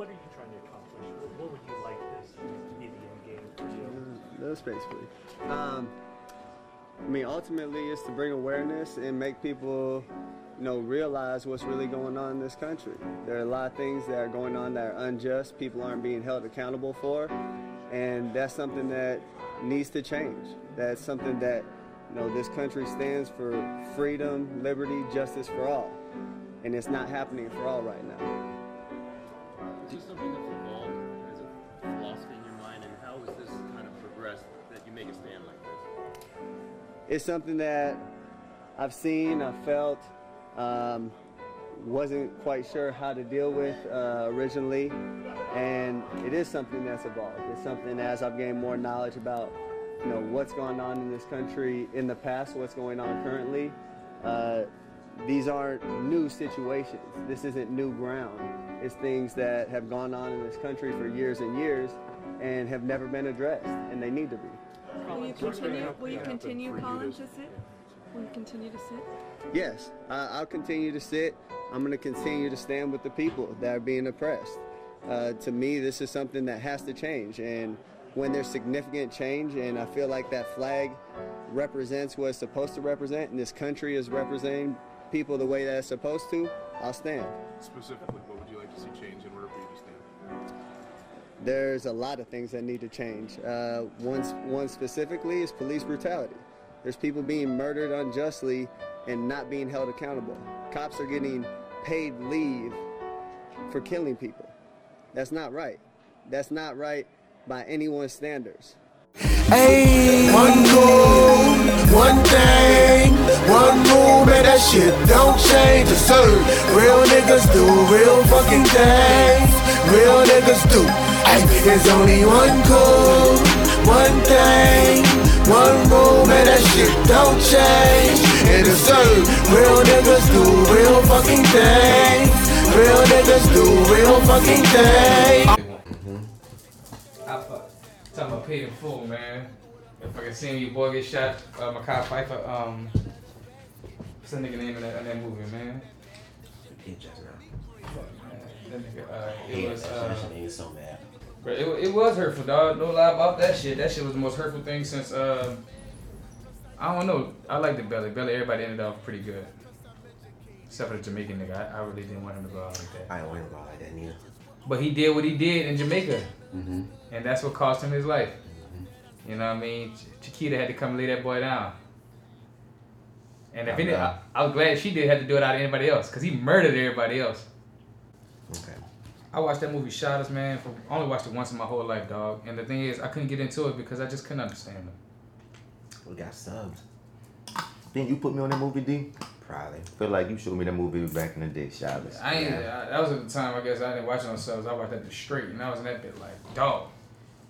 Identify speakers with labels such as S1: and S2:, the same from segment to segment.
S1: what are you trying to accomplish? What, would you like this to be the end game for you?
S2: That's basically. Um, I mean, ultimately, it's to bring awareness and make people, you know, realize what's really going on in this country. There are a lot of things that are going on that are unjust. People aren't being held accountable for, and that's something that needs to change. That's something that, you know, this country stands for freedom, liberty, justice for all, and it's not happening for all right now.
S3: Is something that's evolved as a philosophy in your mind, and how has this kind of progressed that you make a stand like this?
S2: it's something that I've seen, I've felt, um, wasn't quite sure how to deal with uh, originally, and it is something that's evolved. It's something as I've gained more knowledge about, you know, what's going on in this country in the past, what's going on currently. Uh, these aren't new situations. This isn't new ground. It's things that have gone on in this country for years and years and have never been addressed, and they need to be.
S4: Will you continue, will you continue, Colin,
S1: to-
S4: to sit? Will you continue to sit?
S2: Yes, I, I'll continue to sit. I'm going to continue to stand with the people that are being oppressed. Uh, to me, this is something that has to change. And when there's significant change, and I feel like that flag represents what it's supposed to represent, and this country is representing people the way that it's supposed to, I'll stand.
S5: Specifically,
S2: There's a lot of things that need to change. Uh, one, one specifically is police brutality. There's people being murdered unjustly and not being held accountable. Cops are getting paid leave for killing people. That's not right. That's not right by anyone's standards.
S6: Ayy, one goal, one thing, one rule, man, that shit don't change. It's certain. Real niggas do real fucking things. Real niggas do. Ay, there's only one goal, one thing, one rule, man, that shit don't change. And it's certain. Real niggas do real fucking things. Real niggas do real fucking things.
S7: I fuck. Talking about paid in full, man. If I can see your boy get shot, uh, Mekhi Phifer, um, what's that nigga name in that, in that movie, man? Fuck, man. That nigga, uh, it was, uh,
S8: He's so mad.
S7: Bro, it, it was hurtful, dog. No lie about that shit. That shit was the most hurtful thing since, uh, I don't know. I like the Belly. Belly, everybody ended off pretty good. Except for the Jamaican nigga. I, I really didn't want him to go out like that.
S8: I don't want to go out like that neither.
S7: But he did what he did in Jamaica.
S8: Mm-hmm.
S7: And that's what cost him his life. You know what I mean? Ch- Chiquita had to come lay that boy down. And if
S8: I'm
S7: any, I. I was glad she did have to do it out of anybody else, cause he murdered everybody else.
S8: Okay.
S7: I watched that movie Us, man. For I only watched it once in my whole life, dog. And the thing is, I couldn't get into it because I just couldn't understand him.
S8: We got subs. Didn't you put me on that movie, D?
S9: Probably.
S8: Feel like you showed me that movie back in the day, Shabbos.
S7: I ain't. I, that was at the time. I guess I didn't watch it on subs. I watched that bit straight, and I was in that bit like, dog.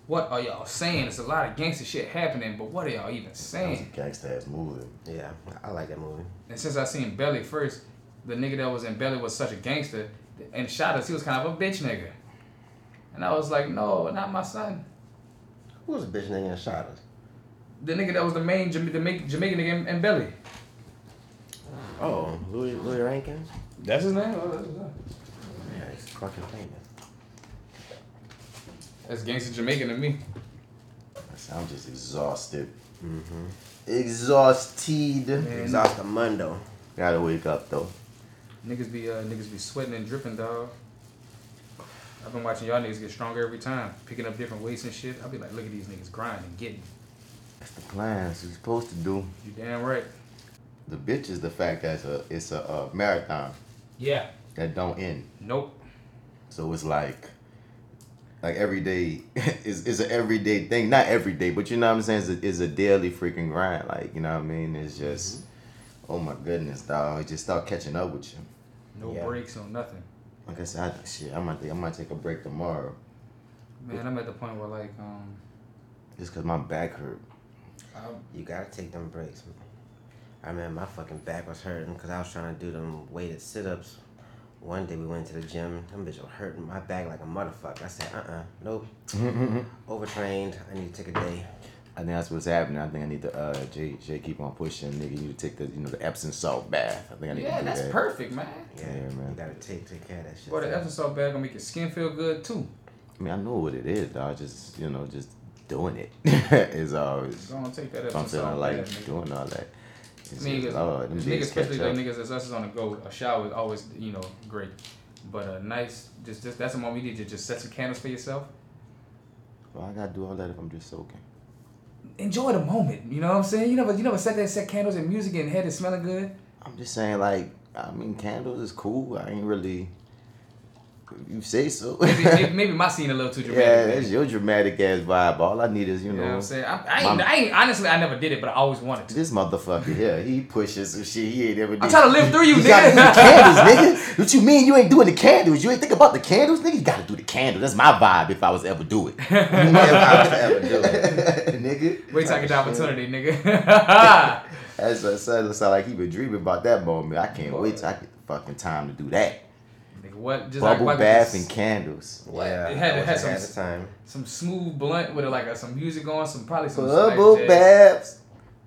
S7: What are y'all saying? It's a lot of gangster shit happening, but what are y'all even
S8: That was a
S7: saying?
S8: gangsta ass movie.
S9: Yeah, I like that movie.
S7: And since I seen Belly first, the nigga that was in Belly was such a gangster, and shot us. He was kind of a bitch nigga. And I was like, no, not my son.
S9: Who was a bitch nigga and shot us?
S7: The nigga that was the main Jama- Jamaican, Jamaican nigga in, in Belly.
S9: Oh, Louie Louie Rankin.
S7: That's his name. Oh, that's his name.
S9: Yeah, he's fucking famous.
S7: That's gangster Jamaican to me.
S8: I'm just exhausted.
S9: Mm-hmm. Exhausted.
S7: Man.
S9: Exhaustamundo.
S8: Gotta wake up though.
S7: Niggas be uh, niggas be sweating and dripping, dog. I've been watching y'all niggas get stronger every time, picking up different weights and shit. I'll be like, look at these niggas grinding, getting.
S8: That's the plan. That's what you're supposed to do.
S7: You damn right.
S8: The bitch is the fact that it's a it's a, uh marathon
S7: Yeah.
S8: that don't end.
S7: Nope.
S8: So it's like like every day is is an everyday thing. Not every day, but you know what I'm saying? It's a, it's a daily freaking grind. Like, you know what I mean? It's just oh my goodness, dog. It just start catching up with you.
S7: No
S9: Yeah.
S7: breaks, no nothing.
S8: Like I said, I, shit, I might I might take a break tomorrow
S7: Man, I'm at the point where like um,
S8: just cause my back hurt.
S7: I,
S9: You gotta take them breaks. I remember my fucking back was hurting because I was trying to do them weighted sit ups. One day we went to the gym, them bitch were hurting my back like a motherfucker. I said, uh uh nope. Overtrained, I need to take a day.
S8: I think that's what's happening. I think I need to uh Jay Jay keep on pushing, nigga. You need to take the you know the Epsom salt bath. I think I need
S7: Yeah,
S8: to do that.
S7: Yeah, that's
S8: that.
S7: perfect, man.
S9: Yeah,
S8: Yeah, man.
S9: You gotta take take care of that shit.
S7: Boy, the Epsom salt bag gonna make your skin feel good too.
S8: I mean, I know what it is, dog. Just you know, just doing it is always.
S7: Go on, take that
S8: If I'm
S7: Epsom
S8: feeling
S7: salt
S8: like
S7: bag, nigga.
S8: doing all that. It's
S7: Niggas,
S8: just, Lord, them
S7: niggas, especially
S8: catch
S7: like
S8: up.
S7: niggas as us is on the go. A shower is always, you know, great. But a nice, just, just that's the moment you need to just set some candles for yourself.
S8: Well, I gotta do all that if I'm just soaking.
S7: Enjoy the moment. You know what I'm saying? You never, you never set that set candles and music and head is smelling good.
S8: I'm just saying, like, I mean, candles is cool. I ain't really. You say so.
S7: Maybe, maybe, maybe my scene a little too dramatic.
S8: yeah, that's your dramatic ass vibe. All I need is, you
S7: You know what I'm saying? I, I, ain't, I ain't, honestly, I never did it, but I always wanted to.
S8: this motherfucker here, he pushes some shit he ain't ever did.
S7: I'm trying to live through you,
S8: You gotta do the
S7: nigga.
S8: candles, nigga. What you mean you ain't doing the candles? You ain't think about the candles, nigga? You gotta do the candles. That's my vibe if I was ever do it.
S9: if I was ever do it.
S8: nigga.
S7: Wait till I get the opportunity, nigga.
S8: As I said, it like he been dreaming about that moment. I can't wait till I get the fucking time to do that.
S7: Nigga, what? Just
S8: Bubble
S7: like,
S8: bath
S7: just-
S8: and candles.
S9: Yeah,
S7: It had-
S9: I
S7: it had some-
S9: the time.
S7: some smooth blunt with like uh, some music on, some probably some
S8: Bubble
S7: like,
S8: baths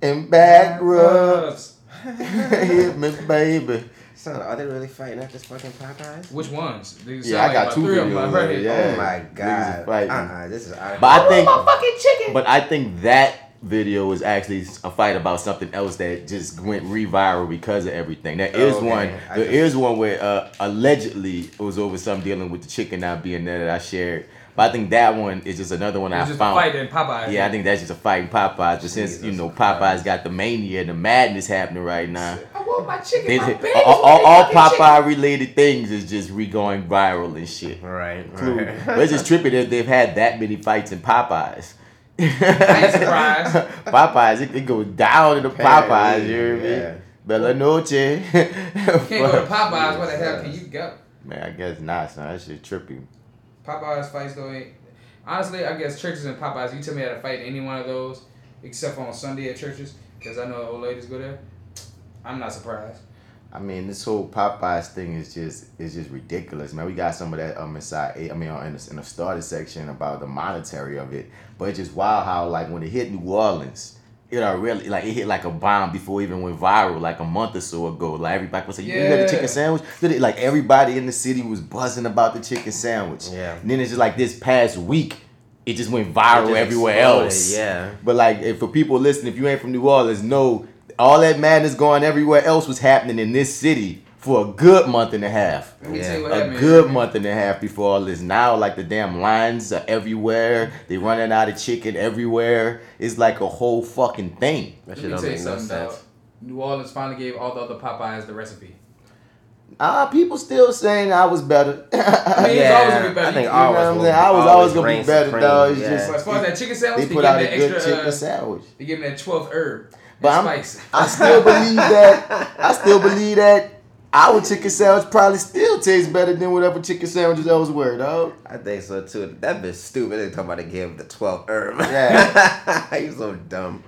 S8: and back rubs.
S7: rubs.
S8: Hit me, baby.
S9: Son, are they really fighting at this fucking Popeyes?
S7: Which ones? They sound
S8: Yeah, I
S7: like
S8: got
S7: about
S8: two
S7: three of them.
S8: videos
S7: I
S8: of
S7: heard
S8: it,
S7: it.
S8: yeah.
S9: Oh my god.
S8: fighting.
S9: Uh-uh, this is out of
S8: But I think,
S7: fucking chicken.
S8: but I think that video is actually a fight about something else that just went re-viral because of everything. There is
S9: Okay.
S8: one.
S9: I
S8: There
S9: just-
S8: is one where uh, allegedly it was over some dealing with the chicken not being there that I shared. But I think that one is just another one
S7: It
S8: I
S7: was just
S8: found.
S7: a fight in Popeyes.
S8: Yeah, I think that's just a fight in Popeyes. But since you
S9: Jesus
S8: know
S9: Christ.
S8: Popeyes got the mania and the madness happening right now,
S7: I want my chicken.
S8: they,
S7: my
S8: all,
S7: babies
S8: all,
S7: want
S8: all
S7: their fucking
S8: Popeye related things is just re going viral and shit.
S9: Right,
S8: Clue.
S9: right.
S8: But it's just trippy that they've had that many fights in Popeyes.
S7: I ain't surprised.
S8: Popeyes, it, it goes down in the Popeyes, you hear me?
S9: Yeah.
S8: Bella Noche.
S7: You can't go to Popeyes. Where the hell can you go?
S8: Man, I guess not, son. That shit trippy.
S7: Popeyes fights though ain't. Honestly, I guess churches and Popeyes. You tell me how to fight any one of those, except on Sunday at churches, because I know old ladies go there. I'm not surprised.
S8: I mean, this whole Popeyes thing is just is just ridiculous, man. We got some of that um inside. I mean, in the, in the starter section about the monetary of it, but it's just wild how like when it hit New Orleans, it already like it hit like a bomb before it even went viral, like a month or so ago. Like everybody was like, "You got the chicken sandwich?" Like everybody in the city was buzzing about the chicken sandwich.
S9: Yeah.
S8: And then it's just like this past week, it just went viral
S9: just
S8: everywhere
S9: exploded,
S8: else.
S9: Yeah.
S8: But like, if for people listening, if you ain't from New Orleans, know all that madness going everywhere else was happening in this city for a good month and a half.
S7: Let me
S9: Yeah.
S7: tell you what
S8: A
S7: happened.
S8: good month and a half before all this. Now, like the damn lines are everywhere. They running out of chicken everywhere. It's like a whole fucking thing.
S9: That shit don't make no sense.
S7: dog. New Orleans finally gave all the other Popeyes the recipe.
S8: Ah, people still saying I was better.
S7: I mean, it's
S9: Yeah,
S7: always gonna be better.
S9: I think
S7: You
S8: You know
S9: always
S8: what I'm
S9: will-
S8: saying? I was always gonna be better,
S9: supreme,
S8: though. It's
S9: yeah.
S8: just
S7: But as far as that chicken sandwich,
S8: they
S7: they,
S8: put out
S7: them
S8: a
S7: that
S8: good
S7: extra.
S8: chicken
S7: Uh,
S8: sandwich.
S7: they give them that 12th herb.
S8: But I'm. I still believe that. I still believe that our chicken sandwich probably still tastes better than whatever chicken sandwiches elsewhere, dog.
S9: I think so too. That bitch stupid. They talking about they gave him the 12 herb.
S8: Yeah.
S9: you so dumb.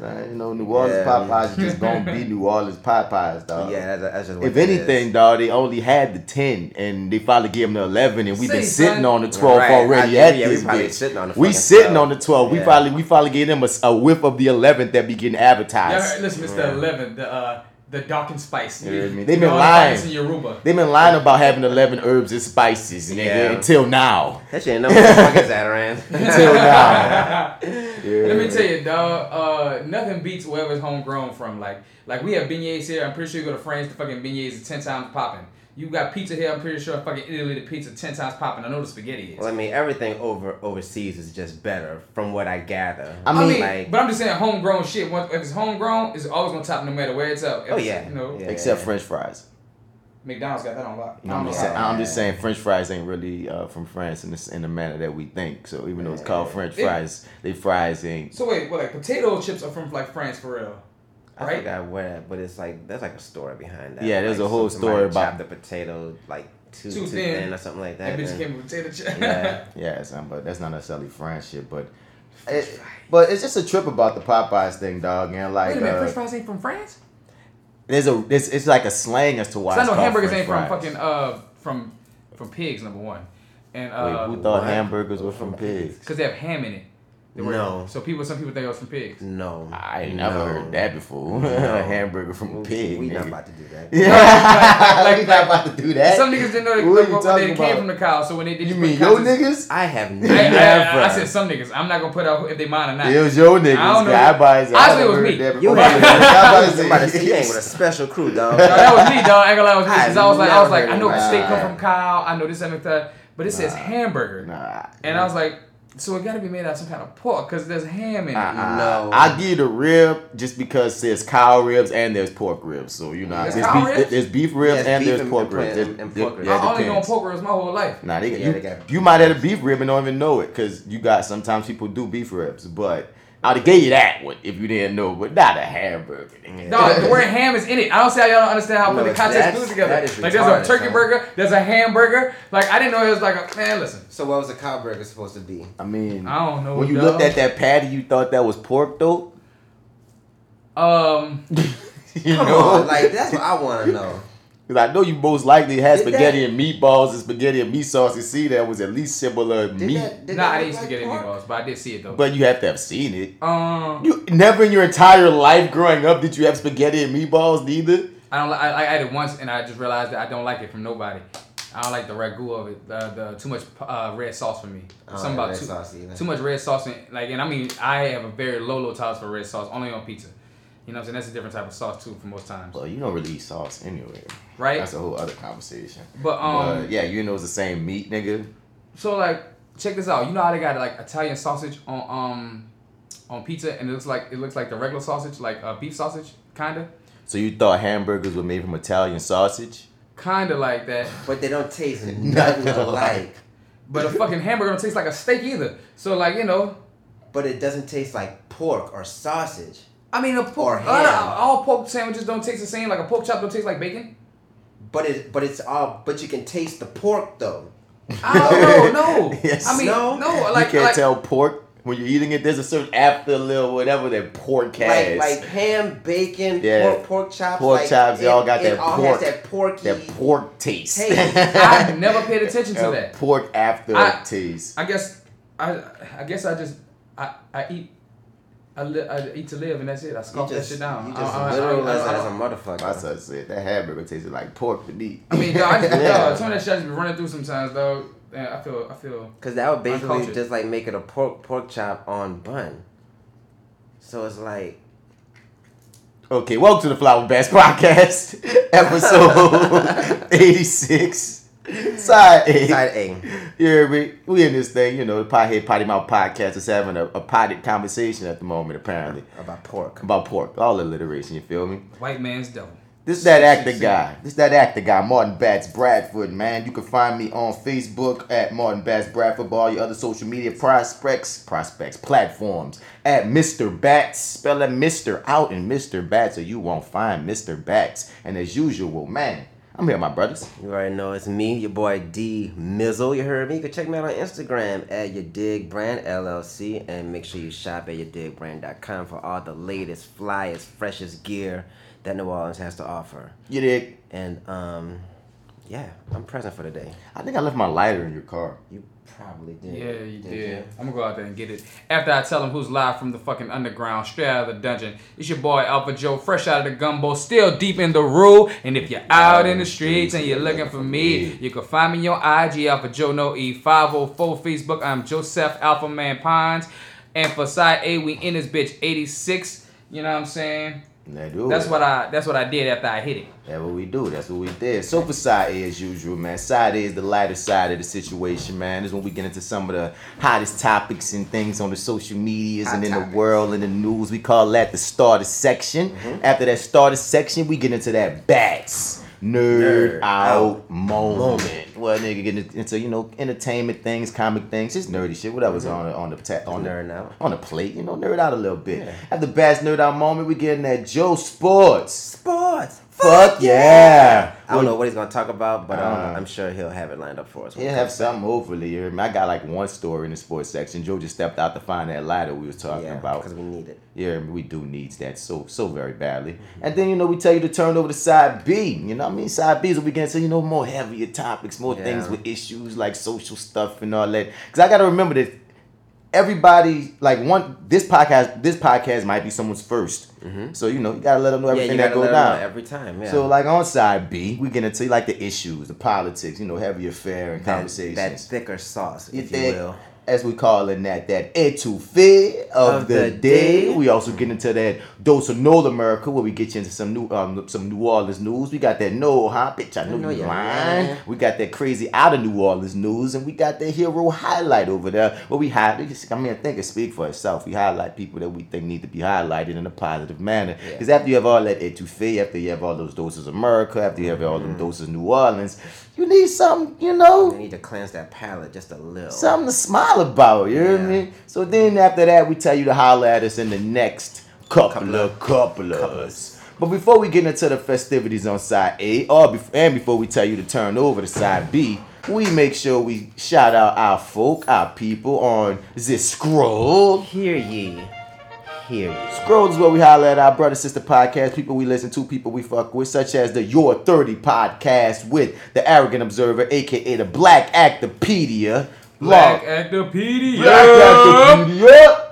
S8: You know, New Orleans
S9: Yeah.
S8: Popeyes is just gonna be New Orleans Popeyes, dog.
S9: yeah, that's, that's just what
S8: If
S9: that
S8: anything,
S9: is.
S8: dog, they only had the ten, and they finally gave them the eleven, and we've been
S7: Say,
S8: sitting on the twelve
S9: Right.
S8: already
S9: I-
S8: at
S9: yeah, we
S8: this
S9: probably
S8: bitch.
S9: sitting on the
S8: we sitting
S9: 12.
S8: on the twelve. We finally, we finally gave them a, a whiff of the eleventh that be getting
S7: Y'all
S8: advertised.
S7: heard, listen, it's the 11th, the uh, the dark and spice.
S8: You heard me? They
S7: know,
S8: been
S7: all the
S8: lying.
S7: spice in Yoruba.
S8: They've been lying about having eleven herbs and spices, nigga,
S9: Yeah.
S8: until now.
S9: That shit ain't no motherfuckers at
S8: Until now. Yeah.
S7: Let me tell you, dog. Uh, nothing beats wherever's homegrown from. Like, like we have beignets here. I'm pretty sure you go to France, the fucking beignets is ten times popping. You got pizza here. I'm pretty sure fucking Italy, the pizza ten times popping. I know the spaghetti is.
S9: Well, I mean, everything over overseas is just better, from what I gather.
S8: I
S7: I mean,
S8: mean,
S9: like-
S7: but I'm just saying, homegrown shit. Once if it's homegrown, it's always gonna top no matter where it's up. If
S9: Oh, yeah.
S7: you know,
S9: Yeah.
S8: Except French fries.
S7: McDonald's got that on lock.
S8: You know, I'm, just saying, I'm just saying French fries ain't really uh, from France in the, in the manner that we think. So even though it's called French
S7: Yeah.
S8: fries, they fries ain't.
S7: So wait, what like potato chips are from like France for real?
S9: I
S7: right?
S9: forgot where, but it's like there's like a story behind that.
S8: Yeah, there's
S9: like,
S8: a whole story about-
S9: the potato like too,
S7: Too
S9: too,
S7: thin.
S9: thin. or something like
S7: That
S9: that.
S7: bitch
S9: and-
S7: came with potato chips.
S9: Yeah.
S8: Yeah, son, but that's not necessarily French shit. But it, but it's just a trip about the Popeyes thing, dog. And like,
S7: Wait a minute,
S8: uh,
S7: French fries ain't from France?
S8: there's a it's, it's like a slang as to why.
S7: I
S8: it's
S7: know hamburgers
S8: French
S7: ain't from fucking uh from from pigs number one, and uh
S8: Wait, who thought
S9: What?
S8: hamburgers were from pigs?
S7: because they have ham in it. The word-
S9: No.
S7: So people, some people think it was from pigs.
S9: No.
S8: I ain't never
S9: No.
S8: heard that before. a hamburger from a pig.
S9: We not about to do that.
S8: Yeah,
S7: Like-
S8: we not about to do that.
S7: Some niggas didn't know they,
S8: What are you
S7: when
S8: talking
S7: they came
S8: about?
S7: from the cow. So when they did
S8: You
S7: put
S8: mean your niggas?
S9: I have never.
S7: I, I, I said some niggas. I'm not gonna put out if they mine or not.
S8: It was your niggas.
S7: I don't know.
S8: I about I
S7: Honestly, it was me.
S8: that
S9: You ain't
S8: I
S9: I was about to say you ain't with a special crew, dog.
S7: No, that was me, dog. I ain't gonna lie, it was me. 'cause I was like, I was like, I know
S8: Nah.
S7: steak come from cow. I know this and that, but it says hamburger,
S8: Nah.
S7: and I was like, so it gotta be made out of some kind of pork because there's ham in it.
S8: Uh-uh.
S9: No.
S8: I'll give you the rib just because there's cow ribs and there's pork ribs. So you know,
S7: There's
S8: there's, beef,
S7: ribs?
S8: there's beef ribs
S9: Yes,
S8: and
S9: beef
S8: there's
S9: and-
S8: pork
S9: and-
S8: ribs.
S9: and- and pork
S8: it-
S9: ribs.
S8: yeah,
S7: I
S8: it
S7: only known
S8: depends.
S7: pork ribs my whole life.
S8: Nah, they,
S9: Yeah,
S8: you,
S9: they got-
S8: you might have a beef rib and don't even know it because you got sometimes people do beef ribs, but I'd have gave you that one if you didn't know, but not a hamburger. nigga.
S7: No, the word ham is in it. I don't see how y'all don't understand how
S9: No,
S7: put the context
S9: that's-
S7: food together.
S9: that is
S7: Like there's a turkey
S9: son.
S7: burger, there's a hamburger. Like I didn't know it was like a man. Listen,
S9: So what was a cow burger supposed to be?
S8: I mean,
S7: I don't know.
S8: when you
S7: dog.
S8: looked at that patty, you thought that was pork though.
S7: um,
S8: you
S9: Come
S8: know,
S9: on, like that's what I want to know.
S8: Because I know you most likely had
S9: Did
S8: spaghetti
S9: that-
S8: and meatballs and spaghetti and meat sauce. You see, that was at least similar
S9: Did
S8: meat.
S9: that, did
S7: nah, I didn't
S9: look
S7: spaghetti
S9: like pork?
S7: meatballs, but I did see it though.
S8: But you have to have seen it.
S7: um,
S8: You never in your entire life growing up did you have spaghetti and meatballs neither.
S7: I don't. I, I had it once, and I just realized that I don't like it from nobody. I don't like the ragu of it. The, the too much uh, red sauce for me.
S9: Oh,
S7: Something about
S9: red
S7: too,
S9: sauce
S7: too much red sauce. In, like, and I mean, I have a very low, low tolerance for red sauce, only on pizza. You know what I'm saying? That's a different type of sauce too, for most times,
S8: Well, you don't really eat sauce anyway.
S7: right?
S8: That's a whole other conversation.
S7: But um,
S8: But, yeah, you know it's the same meat, nigga.
S7: so like, check this out. You know how they got like Italian sausage on um on pizza, and it looks like it looks like the regular sausage, like uh, beef sausage, kinda,
S8: So you thought hamburgers were made from Italian sausage?
S7: kinda like that.
S9: But they don't taste nothing alike.
S7: But a fucking hamburger don't taste like a steak either. So like, you know,
S9: But it doesn't taste like pork or sausage.
S7: I mean, a pork.
S9: Or
S7: all, all pork sandwiches don't taste the same. Like a pork chop don't taste like bacon.
S9: But it but it's all but you can taste the pork though.
S7: Oh, I don't know. No.
S8: Yes.
S7: I mean, no.
S9: No.
S7: like,
S8: you can't
S7: like,
S8: tell pork when you're eating it. There's a certain after little whatever that pork has.
S9: Like like ham, bacon,
S8: Yeah.
S9: pork, pork chops.
S8: Pork
S9: like,
S8: chops, they
S9: it-
S8: all got
S9: it
S8: that
S9: all
S8: pork-
S9: Has that porky.
S8: that pork taste.
S9: Taste.
S7: I never paid attention to
S8: That
S7: that.
S8: pork after
S7: I-
S8: taste.
S7: I guess, I, I guess I just, I, I eat, I, li- I eat to live, and that's it. I
S9: You
S7: scoff that shit down.
S9: you
S7: I-
S9: just
S7: I- I-
S9: literal
S7: I-
S9: as,
S7: I-
S9: as a
S7: I-
S9: motherfucker.
S8: My son said that hamburger tasted like pork to me.
S7: I mean, dog, I just,
S9: Yeah.
S7: dog, some of that shit I just be running through sometimes, though. And I feel, I feel.
S9: Cause that would basically
S7: Uncultured.
S9: just like make it a pork pork chop on bun. So it's like
S8: Okay, welcome to the Fly With Bats Podcast, episode 86. Side A.
S9: side A.
S8: You hear me? We in this thing, you know, the Pothead Potty Mouth Podcast is having a, a potted conversation at the moment, apparently,
S9: About pork.
S8: about pork. All alliteration, you feel me?
S7: White man's devil.
S8: This that actor guy. This that actor guy, Martin Batts Bradford, man. You can find me on Facebook at Martin Batts Bradford, all your other social media prospects, prospects, platforms at Mr. Bats. Spell that Mr. out in Mr. Bats, or you won't find Mr. Bats. And as usual, man, I'm here, my brothers.
S9: You already know it's me, your boy D Mizzle. You heard me? You can check me out on Instagram at your dig brand LLC and make sure you shop at yadigbrand.com for all the latest, flyest, freshest gear that New Orleans has to offer.
S8: You dig?
S9: And um, yeah, I'm present for the day.
S8: I think I left my lighter in your car.
S9: You probably did.
S7: Yeah, you
S9: Did
S7: did. I'm gonna go out there and get it. After I tell him who's live from the fucking underground, straight out of the dungeon. It's your boy AlphaJo, fresh out of the gumbo, still deep in the rule. And if you're out in the streets and you're looking for me, you can find me on IG AlphaJo No E 504 Facebook. I'm Joseph Alpha Man Pines. And for side A, we in this bitch 86. You know what I'm saying?
S8: Do
S7: That's what I that's what I did after I hit it.
S8: That's what we do. That's what we did. So for side A as usual, man. Side is the lighter side of the situation, man. This is when we get into some of the hottest topics and things on the social medias
S9: Hot
S8: and in
S9: topics.
S8: the world and the news. We call that the starter section.
S9: Mm-hmm.
S8: After that starter section, we get into that bats. Nerd,
S9: Nerd
S8: out,
S9: out
S8: moment.
S9: moment.
S8: Well, nigga, getting into you know entertainment things, comic things, just nerdy shit, whatever's mm-hmm. on the on the ta- on the
S9: Nerd out.
S8: on the plate. You know, nerd out a little bit.
S9: Yeah.
S8: At the best nerd out moment, we getting that Joe Sports.
S9: Sports.
S8: Fuck yeah!
S9: I don't know what he's gonna talk about, but um, I'm sure he'll have it lined up for us.
S8: He'll have something hopefully. You hear me? I got like one story in the sports section. Joe just stepped out to find that lighter we was talking
S9: Yeah,
S8: about.
S9: because we need it.
S8: Yeah, we do needs that so so very badly. Mm-hmm. And then you know we tell you to turn over to side B. You know what I mean? Side B is where we get into you know more heavier topics, more things
S9: Yeah.
S8: with issues like social stuff and all that. Cause I gotta remember that everybody like one this podcast this podcast might be someone's 1st So you know you gotta let them know
S9: Mm-hmm. Yeah,
S8: everything
S9: you
S8: that
S9: gotta
S8: go
S9: let 'em know
S8: down
S9: every time. Yeah.
S8: So like on side B, we get into like the issues, the politics, you know, heavy affair and
S9: that,
S8: conversations.
S9: that thicker sauce, if you will.
S8: As we call it that, that etouffee of,
S9: Of
S8: the,
S9: the
S8: day.
S9: day.
S8: We also get into that dose of Nola America where we get you into some new um some New Orleans news. We got that no huh bitch, I know,
S9: know
S8: you
S9: you're
S8: lying.
S9: lying.
S8: We got that crazy out of New Orleans news, and we got that hero highlight over there. Where we highlight, I mean, I think it speak for itself. We highlight people that we think need to be highlighted in a positive manner. Because after you have all that etouffee, after you have all those doses of America, after you have all
S9: Mm-hmm.
S8: them doses of New Orleans, you need something, you know.
S9: You need to cleanse that palate just a little.
S8: Something to smile about, you know what I mean? So then after that, we tell you to holler at us in the next couple,
S9: Couple
S8: of
S9: of-
S8: couple
S9: couple
S8: of
S9: of-
S8: But before we get into the festivities on side A, or and before we tell you to turn over to side B, we make sure we shout out our folk, our people on this scroll.
S9: Hear ye. Hear ye.
S8: Scroll is where we holler at our brother sister podcast, people we listen to, people we fuck with, such as the Your 30 podcast with the Arrogant Observer, aka the Black Actopedia.
S7: Black
S8: Law-
S7: Actopedia.
S8: Black Actopedia.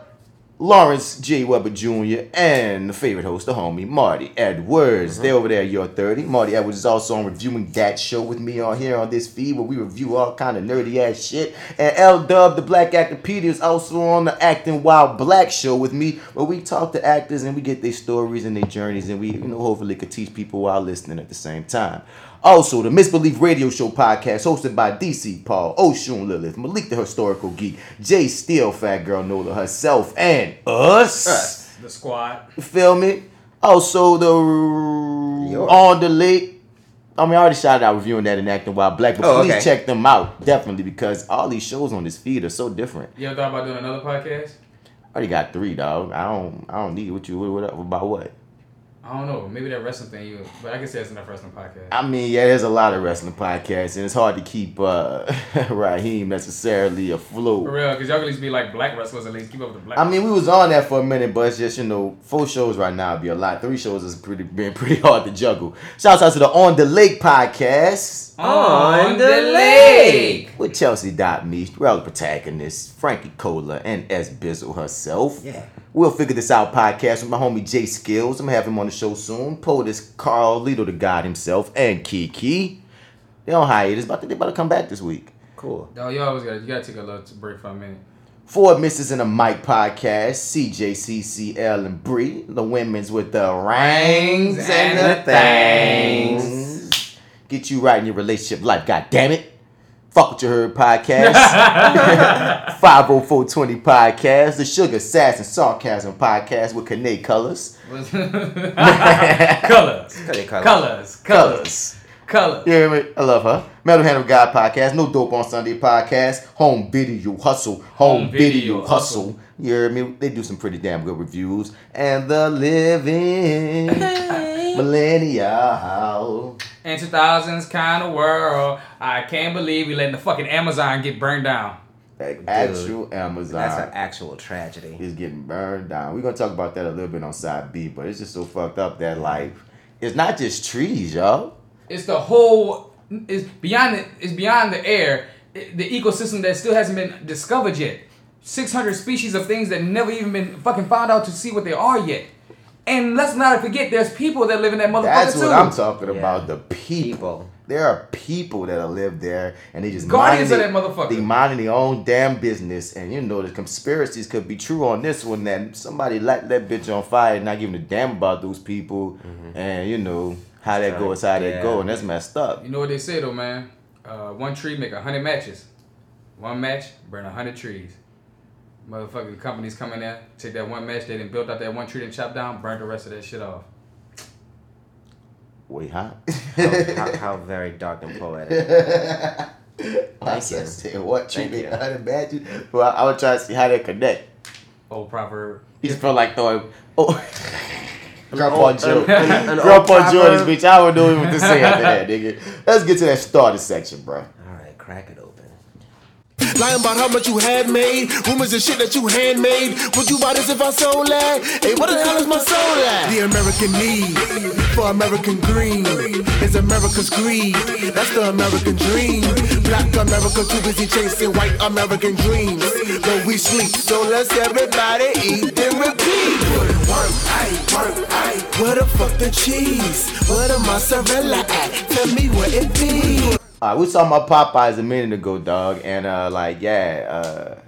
S8: Lawrence J. Weber Jr. and the favorite host, the homie Marty Edwards. Mm-hmm. They're over there, at Your 30. Marty Edwards is also on ReviewingDAT show with me on here on this feed where we review all kind of nerdy ass shit. And L Dub, the Black Actopedia, is also on the Acting While Black show with me where we talk to actors and we get their stories and their journeys and we, you know, hopefully could teach people while listening at the same time. Also, the Misbelief Radio Show podcast hosted by DC Paul, Oshun Lilith, Malik the Historical Geek, Jay Steele, Fat Girl Nola herself, and us.
S9: Us.
S7: The squad.
S8: You feel me? Also, the
S9: Yours.
S8: On the Lake. I mean, I already shouted out ReviewingDAT in Acting while Black, but
S9: Oh,
S8: please
S9: okay.
S8: check them out, definitely, because all these shows on this feed are so different.
S7: You ever thought about doing another podcast?
S8: I already got three, dog. I don't, I don't need what you, what, what, about what?
S7: I don't know. Maybe that wrestling thing you, but I guess that's enough wrestling podcast.
S8: I mean, yeah, there's a lot of wrestling podcasts, and it's hard to keep uh, Raheem necessarily afloat.
S7: For real, because y'all can at least be like black wrestlers at least. Keep up with the black.
S8: I mean, we was on that for a minute, but it's just you know, four shows right now would be a lot. Three shows is pretty been pretty hard to juggle. Shouts out to the On the Lake podcast
S9: On the lake.
S8: with Chelsea Dot Me, reality protagonist Frankie Cola and S Bizzle herself.
S9: Yeah.
S8: We'll figure this out podcast with my homie Jay Skills. I'm gonna have him on the show soon. POTUS Carl Lito, the God himself, and Kiki. They on hiatus, but they about to come back this week.
S9: Cool.
S7: No, you always got. to You gotta take a little break for a minute.
S8: Four Misses and a Mic podcast, CJCCL and Bree, the women's with the rings and, the things. Get you right in your relationship life, god damn it. Fuck what you heard podcast. 50420 podcast, the Sugar Sass and Sarcasm podcast with Kane Colors.
S7: colors,
S9: Cut it,
S7: colors, colors, colors.
S8: You hear me? I love her. Metal Hand of God podcast, No Dope on Sunday podcast, Home Video Hustle, Home,
S7: Home
S8: Video,
S7: Video
S8: Hustle.
S7: Hustle.
S8: You hear me? They do some pretty damn good reviews. And the Living Millennial.
S7: In 2000s kind of world. I can't believe we letting the fucking Amazon get burned down.
S8: Like actual Amazon.
S9: That's an actual tragedy.
S8: is getting burned down. We're gonna talk about that a little bit on side B, but it's just so fucked up that like it's not just trees, y'all.
S7: It's the whole. It's beyond. The, it's beyond the air. The ecosystem that still hasn't been discovered yet. 600 species of things that never even been fucking found out to see what they are yet. And let's not forget, there's people that live in that motherfucker
S8: That's
S7: too.
S8: what I'm talking
S9: Yeah.
S8: about. The people.
S9: People.
S8: There are people that live there, and they just
S7: Guardians
S8: minding
S7: of that motherfucker.
S8: They minding their own damn business, and you know the conspiracies could be true on this one. That somebody light that bitch on fire, and not giving a damn about those people, and you know how that
S9: Sorry.
S8: goes, how that
S9: Yeah.
S8: go, and that's messed up.
S7: You know what they say though, man? Uh, one tree make a hundred matches. One match burn a hundred trees. Motherfucking companies come in there, take that one mesh, they didn't build out that one tree, then chop down, burn the rest of that shit off.
S8: Wait, hot.
S9: How, how, how very dark and poetic.
S8: I
S9: you.
S8: said, what
S9: Thank
S8: treatment?
S9: you.
S8: I imagine. Well, I would try to see how they connect.
S7: Old proverb.
S8: He just felt like throwing. Oh. Grandpa
S9: old-
S8: Joe.
S9: an- an- an
S8: Grandpa Joe, this bitch. I would know even what to say after that, nigga. Let's get to that starter section, bro.
S9: All right, crack it open.
S6: Lying about how much you had made. Rumors and shit that you handmade. Would you buy this if I sold that? Hey, what the hell is my soul at? The American need for American green is America's greed. That's the American dream. Black America too busy chasing white American dreams. But we sleep, so let's everybody eat and repeat. Work, aye, work, aye. Where the fuck the cheese? Where the mozzarella at? Tell me where it be.
S8: Alright, we saw my Popeyes a minute ago, dog, and uh, like, yeah, uh,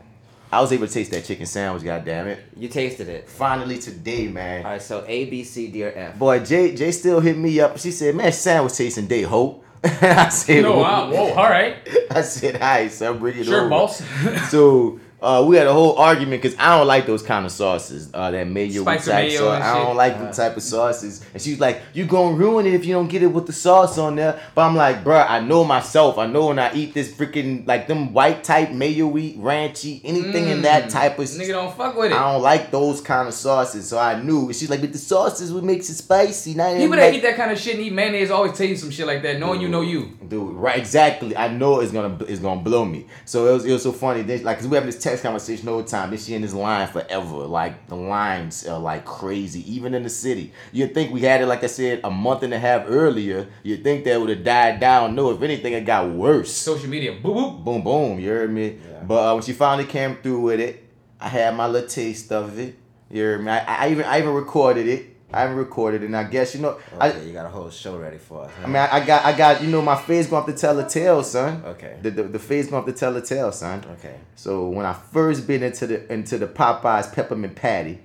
S8: I was able to taste that chicken sandwich. God damn it!
S9: You tasted it.
S8: Finally today, man.
S9: All right, so A, B, C, D, or F.
S8: Boy, Jay, Jay still hit me up. She said, "Man, sandwich tasting day, hope." I said,
S7: No, wow, whoa, all right.
S8: I said, "Hi, son, bring it
S7: Sure,
S8: over."
S7: boss.
S8: so uh, we had a whole argument because I don't like those kind of sauces. Uh, that mayo type
S7: mayo
S8: sauce. I don't like them type of sauces. And she's like, "You gonna ruin it if you don't get it with the sauce on there." But I'm like, bruh, I know myself. I know when I eat this freaking like them white type mayo-y, ranchy, anything in that type of.
S7: Mm. Nigga don't fuck with it.
S8: I don't like those kind of sauces, so I knew. She's like, but the sauces what makes it spicy. Not
S7: People
S8: like,
S7: that eat that kind of shit and eat mayonnaise always tell you some shit like that, knowing you know you.
S8: Dude, right? Exactly. I know it's gonna it's gonna blow me. So it was it was so funny. Then, like, cause we have this conversation all the time. Then she in this line forever. Like the lines are like crazy, even in the city. You'd think we had it, like I said, a month and a half earlier. You'd think that would have died down. No, if anything, it got worse.
S7: Social media, boop boop.
S8: Boom, boom. You heard me. But uh, when she finally came through with it, I had my little taste of it. You heard me. I, I even I even recorded it. I even recorded it, and I guess you know. I,
S9: Okay, you got a whole show ready for us. huh?
S8: I mean, I, I got, I got, you know, my face gonna have to tell a tale, son.
S9: Okay.
S8: The, the, the face gonna have to tell a tale, son.
S9: Okay.
S8: So when I first been into the into the Popeyes peppermint patty,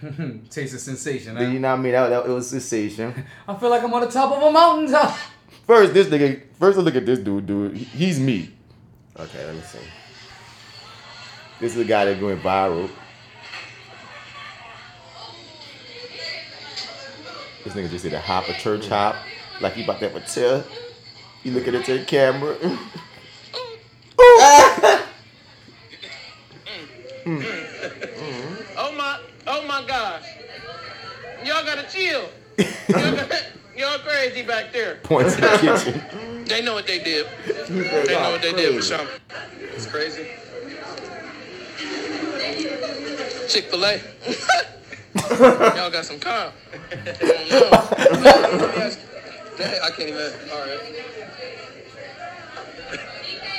S7: Taste of sensation. Huh?
S8: you know what I mean? That, that it was a sensation.
S7: I feel like I'm on the top of a mountain top.
S8: First, this nigga. First, look at this dude, dude. He's me.
S9: Okay, let me see.
S8: This is the guy that's going viral. This nigga just did a hop, a church hop, like he about to have a tear. You looking at the camera.
S10: Oh my, oh my gosh. Y'all gotta chill. Y'all, got, y'all crazy back there.
S8: Points to the kitchen.
S10: They know what they did. They know what they did for sure. It's crazy. Chick fil A. Y'all got some calm. I can't even. All right.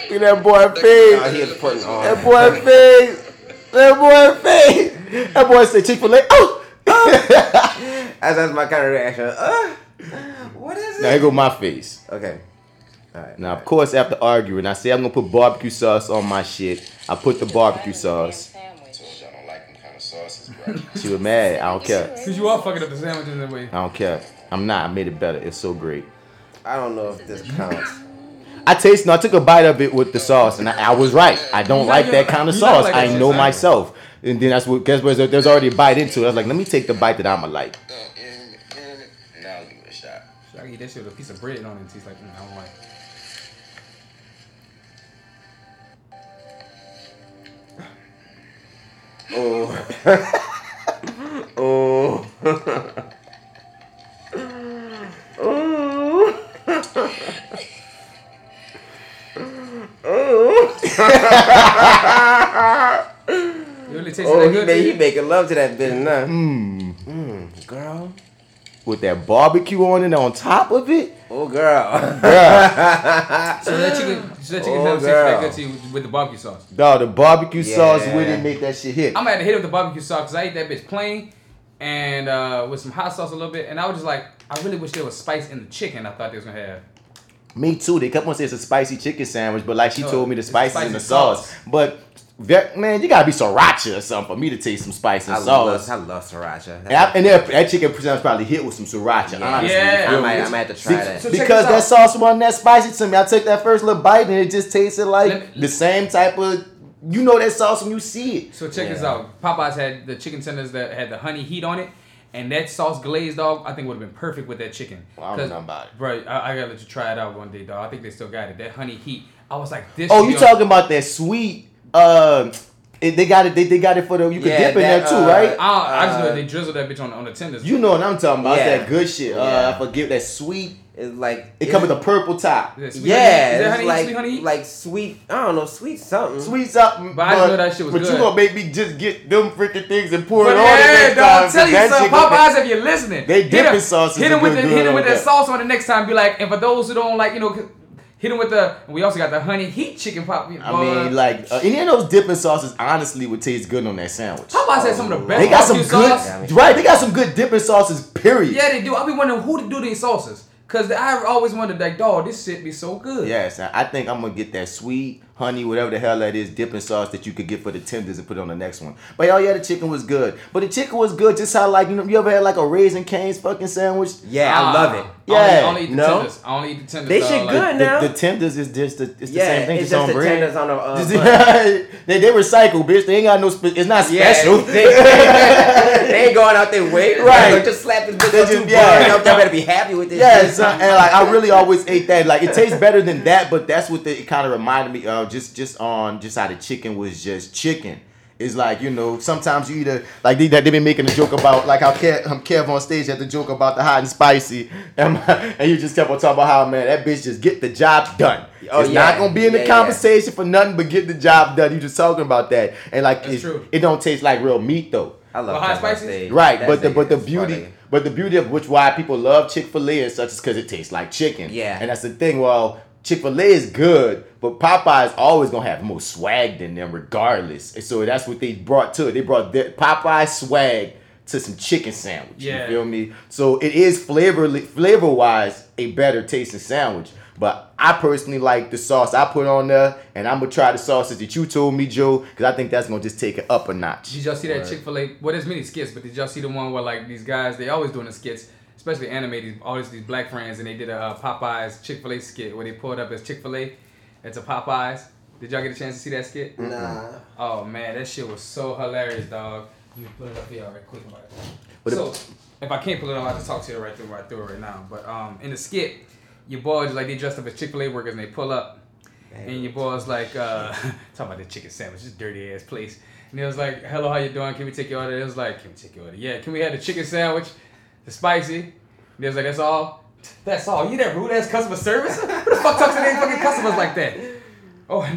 S8: Look at that boy face.
S9: Oh, he is putting on.
S8: That boy face. That boy face. That boy said Chick Fil A. Oh.
S9: As that's my kind of reaction. Uh, what is it?
S8: now here go my face.
S9: Okay. All right.
S8: Now of course after arguing, I say I'm gonna put barbecue sauce on my shit. I put the barbecue sauce.
S5: Y'all don't like them kind of sauces, bro.
S8: She was mad. I don't care.
S7: Cause you are fucking up the sandwiches that way.
S8: I don't care. I'm not. I made it better. It's so great.
S9: I don't know if this counts.
S8: I tasted. No, I took a bite of it with the sauce, and I, I was right. I don't
S7: You
S8: like
S7: not-
S8: that kind of sauce.
S7: like
S8: I know
S7: son.
S8: myself. And then that's what. Guess what? There's already a bite into it. I was like, let me take the bite that I'ma like.
S5: Uh, you hear me? You hear me? Now I'll give it a shot.
S7: Should I eat that shit with a piece of bread on it? And like, mm, I don't like.
S9: Oh.
S7: You really tasted
S9: Oh,
S7: that
S9: he,
S7: good?
S9: ma-
S7: to
S9: he
S7: you?
S9: making love to that bitch now.
S8: Mmm.
S9: Mm, girl.
S8: With that barbecue on it on top of it.
S9: Oh, girl.
S8: Yeah.
S7: So that chicken, so that chicken
S9: Oh,
S7: sandwich tasted that
S9: girl.
S7: good to you with- with the barbecue sauce.
S8: Dog, the barbecue sauce with
S9: Yeah.
S8: it make that shit hit.
S7: I'm gonna have to hit it with the barbecue sauce because I ate that bitch plain and uh, with some hot sauce a little bit. And I was just like, I really wish there was spice in the chicken. I thought they was gonna have.
S8: Me too. They kept on saying it's a spicy chicken sandwich, but like she
S7: No,
S8: told me, the spice is in the
S7: sauce.
S8: sauce. But ve- man, you gotta be sriracha or something for me to taste some spice and
S9: I
S8: sauce.
S9: love, I love sriracha.
S8: And, I, and that, that chicken sandwich probably hit with some sriracha. Honestly,
S7: Yeah.
S9: I might,
S8: me?
S9: I might have to try
S8: Be-
S9: that.
S7: So
S8: because that sauce wasn't that spicy to me. I took that first little bite and it just tasted like
S7: Let
S8: the same type of. You know that sauce when you see it.
S7: So check this out. Popeyes had the chicken tenders that had the honey heat on it, and that sauce glazed dog. I think would have been perfect with that chicken.
S8: Well, I don't know nothing about it.
S7: Bro, I, I gotta let you try it out one day, dog. I think they still got it. That honey heat. I was like, this.
S8: Oh, you talking about that sweet? Uh, it, they got it. They, they got it for the. You can
S9: Yeah,
S8: dip in
S9: that,
S8: there too,
S9: uh,
S8: right?
S7: I, I just know
S9: Uh,
S7: they drizzled that bitch on, on the tenders.
S8: You know what I'm talking about? It's
S9: Yeah.
S8: that good shit. Uh,
S9: Yeah.
S8: I forget that sweet.
S9: It's like
S8: It come with a purple top.
S7: Is it sweet
S9: yeah,
S7: honey? Is it honey,
S9: like
S7: sweet honey?
S9: like sweet. I don't know, sweet something.
S8: Sweet something.
S7: But I just know that shit was
S8: but
S7: good.
S8: you gonna make me just get them freaking things and pour
S7: But
S8: it on
S7: yeah,
S8: the next
S7: dog,
S8: time.
S7: I'm telling you
S8: That
S7: something.
S8: shit gonna-
S7: Popeyes, if you're listening,
S8: They
S7: hit
S8: dipping
S7: him-
S8: sauces
S7: Hit
S8: are
S7: him with
S8: good
S7: the hit him
S8: on
S7: with that
S8: that.
S7: sauce on the next time. Be like, and for those who don't like, you know, hit him with the. We also got the honey heat chicken pop.
S8: I mean, like uh, any of those dipping sauces, honestly, would taste good on that sandwich.
S7: Popeyes had some of the best.
S8: They got some good,
S7: sauce.
S8: right? They got some good dipping sauces. Period.
S7: Yeah, they do. I be wondering who to do these sauces. Cause I always wondered, like, dog, this shit be so good.
S8: Yes, I I think I'm gonna get that sweet honey, whatever the hell that is, dipping sauce that you could get for the tenders and put it on the next one. But oh yeah, the chicken was good. But the chicken was good, just how like you know, you ever had like a Raising Cane's fucking sandwich?
S9: Yeah,
S7: Ah,
S9: I love it.
S7: I only,
S8: Yeah.
S7: I only eat the
S9: No.
S7: tenders. I only eat the tenders.
S9: They
S7: dog,
S9: shit
S7: like-
S9: good
S8: The,
S9: now.
S8: the tenders is just the, it's the
S9: yeah,
S8: same thing,
S9: it's
S8: just,
S9: just
S8: on
S9: the
S8: bread.
S9: tenders on the. Uh,
S8: Just- they they recycle, bitch. They ain't got no. Spe- it's not
S9: Yeah,
S8: special.
S9: they, they ain't going out there waiting.
S8: Right.
S9: Like, just slap this bitch
S8: They
S9: on
S8: just-
S9: two
S8: yeah.
S9: buns. Y'all better be happy with this.
S8: Yeah,
S9: shit.
S8: and like I really always ate that. Like it tastes better than that, but that's what the, it kind of reminded me of. Just just on just how the chicken was just chicken. It's like you know sometimes you either like they they been making a joke about like how Kev, um, Kev on stage had the joke about the hot and spicy, and, and you just kept on talking about how man that bitch just get the job done.
S9: Oh,
S8: it's
S9: yeah.
S8: not gonna be in the
S9: Yeah, yeah.
S8: conversation for nothing but get the job done. You just talking about that, and like
S7: That's true.
S8: it don't taste like real meat though.
S9: I love
S7: Well, hot
S9: Kev
S7: spicy?
S8: Right,
S9: That
S8: but the but the beauty
S9: funny.
S8: but the beauty of which why people love Chick Fil A and such is because it tastes like chicken.
S9: Yeah.
S8: and that's the thing. Well, Chick Fil A is good, but Popeyes always gonna have more swag than them, regardless. And so that's what they brought to it. They brought the Popeye swag to some chicken sandwich.
S7: Yeah.
S8: You feel me? So it is flavor flavor wise a better tasting sandwich. But I personally like the sauce I put on there, and I'm gonna try the sauces that you told me, Joe, because I think that's gonna just take it up a notch.
S7: Did y'all see that Chick Fil A? Well, there's many skits, but did y'all see the one where like these guys? They always doing the skits, especially animated. all these black friends, and they did a uh, Popeyes Chick Fil A skit where they pulled up as Chick Fil A. It's a Popeyes. Did y'all get a chance to see that skit?
S9: Nah.
S7: Oh man, that shit was so hilarious, dog. You put it up here right quick. About it. So if I can't pull it up, I'll just talk to you right through right through it right now. But um, in the skit, your boys like they dressed up as Chick Fil A workers and they pull up, and your boys like uh, talking about the chicken sandwich, this dirty ass place. And it was like, "Hello, how you doing? Can we take your order?" It was like, "Can we take your order?" Yeah. Can we have the chicken sandwich, the spicy? It was like, "That's all." That's all. You that rude ass customer service? Who the fuck talks to their fucking customers like that? Oh,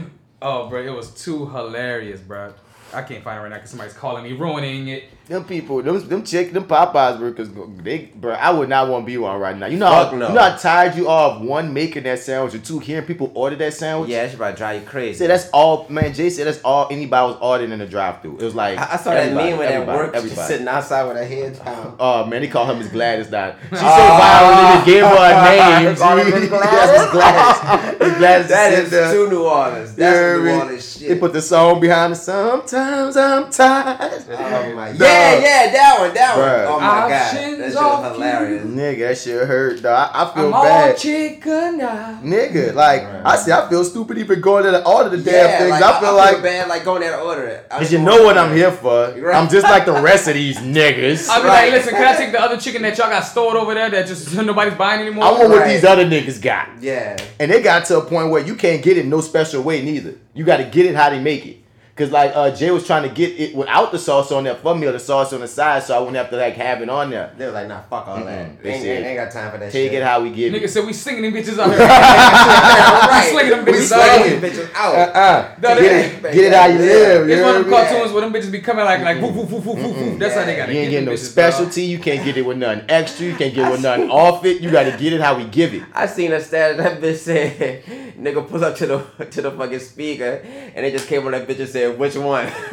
S7: oh, bro, it was too hilarious, bro. I can't find it right now because somebody's calling me, ruining it.
S8: Them people, them them chick, them Popeyes workers, they, bro. I would not want to be one right now. You know,
S9: Fuck
S8: how,
S9: no.
S8: you know how tired you are of one making that sandwich, or two hearing people order that sandwich.
S9: Yeah, that shit about to drive you crazy.
S8: Say that's all, man. Jay said that's all anybody was ordering in the drive-through. It was like
S9: I, I saw that
S8: everybody,
S9: meme when at
S8: everybody,
S9: work, just
S8: everybody.
S9: sitting outside with her head down.
S8: Oh man, they call him as Gladys now. She so
S9: Oh.
S8: viral, they gave her a name.
S9: Call her Miss
S8: G.
S9: Gladys?
S8: That's Gladys. Gladys
S9: That
S8: said
S9: is
S8: that.
S9: too New Orleans. That's
S8: Yeah,
S9: New
S8: man.
S9: Orleans
S8: They
S9: shit.
S8: put the song behind it. Sometimes I'm tired.
S9: Oh my
S8: Dog.
S9: Yeah, yeah, that one, that one.
S8: Bruh.
S9: Oh my god, that
S7: Options
S9: shit was hilarious.
S8: Nigga, that shit hurt, dog. I, I feel
S7: I'm all
S8: bad.
S7: chicken now.
S8: Nigga, like I see, I feel stupid even going to the order the damn things.
S9: like,
S8: I feel like
S9: bad like going there to order it. I
S8: Cause you know what I'm here for.
S9: Right.
S8: I'm just like the rest of these niggas.
S7: I'll be
S9: Right.
S7: like, listen, can I take the other chicken that y'all got stored over there that just nobody's buying anymore?
S8: I want what these other niggas got.
S9: Yeah.
S8: And they got to a point where you can't get it no special way neither. You got to get it how they make it. Cause like uh, Jay was trying to get it without the sauce on there for me or the sauce on the side, so I wouldn't have to like have it on there.
S9: They were like, nah, fuck all
S8: Mm-mm.
S9: that.
S8: They
S9: Ain't,
S8: said,
S9: ain't, ain't got time for that
S8: Take
S9: shit.
S8: it how we give
S7: Nigga
S8: it.
S7: Nigga said we slinging them bitches out here.
S9: right.
S7: We slinging them
S9: We
S7: bitches
S9: slinging
S7: out
S9: bitches out.
S8: Uh-uh.
S7: No,
S8: Get it, get it how you live.
S7: It's
S8: you
S7: one of them
S8: know?
S7: cartoons where them bitches be coming like like woof woof woof woof woof woof. That's how they gotta
S8: You ain't
S7: get
S8: getting no
S7: bitches,
S8: specialty. You can't get it with nothing extra. You can't get with nothing off it. You got to get it how we give it.
S9: I seen a status that bitch said, nigga pull up to the to the fucking speaker and they just came on that bitch and said, which one?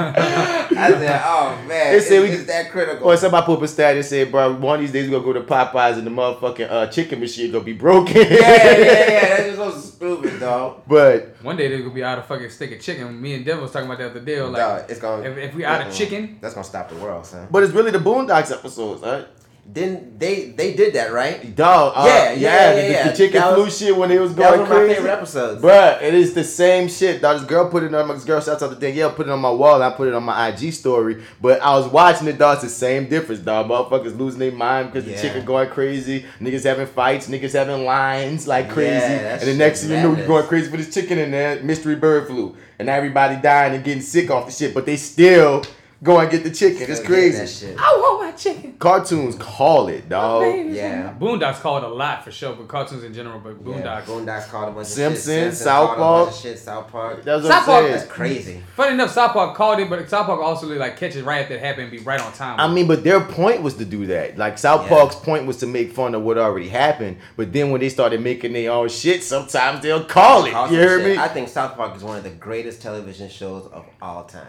S9: I said, oh man,
S8: They
S9: it's,
S8: we-
S9: it's that critical.
S8: Or somebody put up a stat and said, bro, one of these days we're gonna go to Popeyes and the motherfucking uh, chicken machine gonna be broken.
S9: yeah, yeah, yeah, that's just so stupid, dog.
S8: But
S7: One day they're gonna be out of fucking steak of chicken. Me and Devin was talking about that the other day. Like,
S9: Dog, it's gonna
S7: if, if we out of chicken,
S9: That's gonna stop the world, son.
S8: but it's really the Boondocks episodes, right?
S9: Didn't they they did that right?
S8: Dog, uh,
S9: Yeah, yeah, yeah,
S8: the,
S9: yeah.
S8: the chicken
S9: That
S8: flu
S9: was-
S8: shit when it was
S9: That was
S8: going
S9: one of my
S8: crazy.
S9: favorite episodes.
S8: Bruh, it is the same shit. Dog, this girl put it on my this girl shouts out to Danielle, put it on my wall, I put it on my IG story. But I was watching it, dog. It's the same difference, dog. Motherfuckers losing their mind because
S9: Yeah.
S8: the chicken going crazy. Niggas having fights, niggas having lines like crazy.
S9: Yeah, that
S8: and the
S9: shit
S8: next thing you know, you
S9: madness.
S8: going crazy for this chicken and there, mystery bird flu. And everybody dying and getting sick off the shit, but they still go and get the chicken. It's
S9: Still getting
S8: crazy.
S9: That shit.
S7: I want my chicken.
S8: Cartoons call it, dog.
S9: Yeah.
S7: Boondocks called a lot for sure, but cartoons in general. But
S9: Yeah,
S7: Boondocks.
S9: Boondocks called a bunch
S8: Simpsons,
S9: of shit. Simpsons
S8: South
S9: called bunch
S8: Park.
S9: of shit. South Park.
S8: That's what
S7: South
S8: I'm
S7: Park
S8: saying.
S9: That's crazy.
S7: Funny enough, South Park called it, but South Park also like catches right after it happened and be right on time.
S8: I mean, but their point was to do that. Like South
S9: Yeah.
S8: Park's point was to make fun of what already happened. But then when they started making their own shit, sometimes they'll call it.
S9: Call
S8: You hear
S9: shit.
S8: me?
S9: I think South Park is one of the greatest television shows of all time.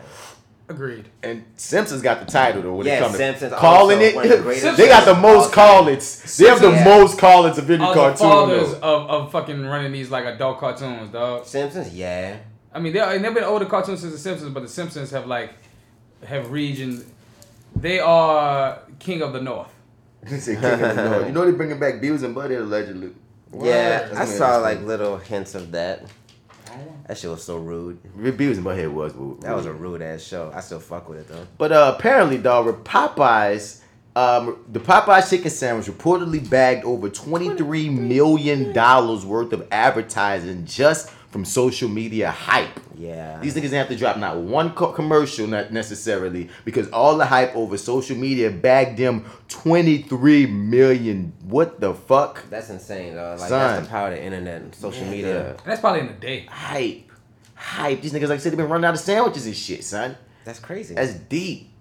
S7: Agreed.
S8: And Simpsons got the title though when
S9: Yeah,
S8: it comes
S9: Simpsons
S8: to calling it.
S9: the
S8: they got the most
S9: of
S8: call-its. They have the
S9: Yeah.
S8: most call-its of any
S7: All the
S8: cartoon.
S7: fathers of, of fucking running these like adult cartoons, dog.
S9: Simpsons, yeah.
S7: I mean, they they've been older cartoons since the Simpsons, but the Simpsons have like have region. They are king of the north.
S8: King of the North. You know they're bringing back Beavis and Butthead allegedly.
S9: Yeah,
S8: That's
S9: I
S8: gonna
S9: saw like little hints of that. That shit was so rude.
S8: Beavis and Butthead was. rude.
S9: That was a rude ass show. I still fuck with it though.
S8: But uh, apparently, dog, with Popeyes, um, the Popeyes chicken sandwich reportedly bagged over twenty-three million dollars worth of advertising just from social media hype.
S9: Yeah.
S8: These niggas didn't have to drop not one co- commercial, not necessarily, because all the hype over social media bagged them twenty-three million. What the fuck?
S9: That's insane though. Like
S8: Son.
S9: that's the power of the internet and social
S8: Yeah.
S9: media.
S7: And that's probably in a day.
S8: Hype, hype. These niggas, like I said, they been running out of sandwiches and shit, son.
S9: That's crazy.
S8: That's deep.